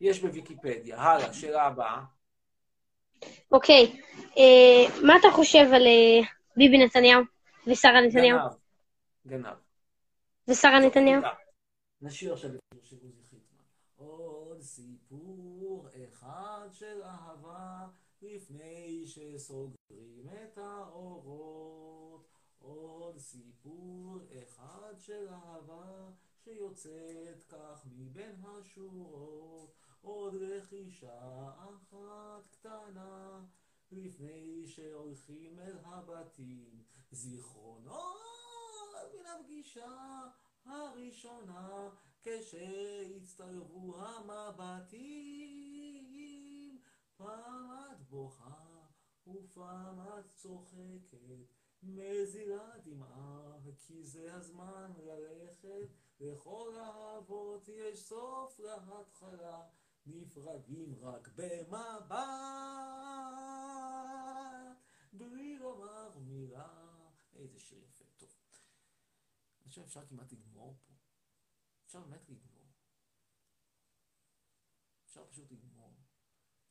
יש בוויקיפדיה. הלאה, שאלה הבאה. אוקיי, אה, מה אתה חושב על אה, ביבי נתניהו ושרה נתניהו? גנב. גנב. ושרה נתניהו? נשאיר עכשיו את שיר של עוזי חיטמן. עוד סיפור אחד של אהבה לפני שסוגרים את האורות. עוד סיפור אחד של אהבה שיוצאת כך מבין השורות. עוד רכישה אחת קטנה לפני שהולכים אל הבתים. זיכרונות מן הפגישה הראשונה כשהצטלבו המבטים. פעם את בוכה ופעם את צוחקת, מזילה דמעה, כי זה הזמן ללכת. לכל האהבות יש סוף להתחלה, נפרדים רק במבט, בלי לומר מילה. איזה שיר יפה, טוב. חושב שאפשר כמעט לגמור פה. אפשר באמת לגמור. אפשר פשוט לגמור.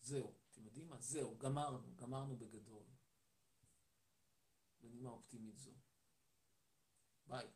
זהו, אתם יודעים מה? זהו, גמרנו, גמרנו בגדול. בנימה אופטימית זו. ביי.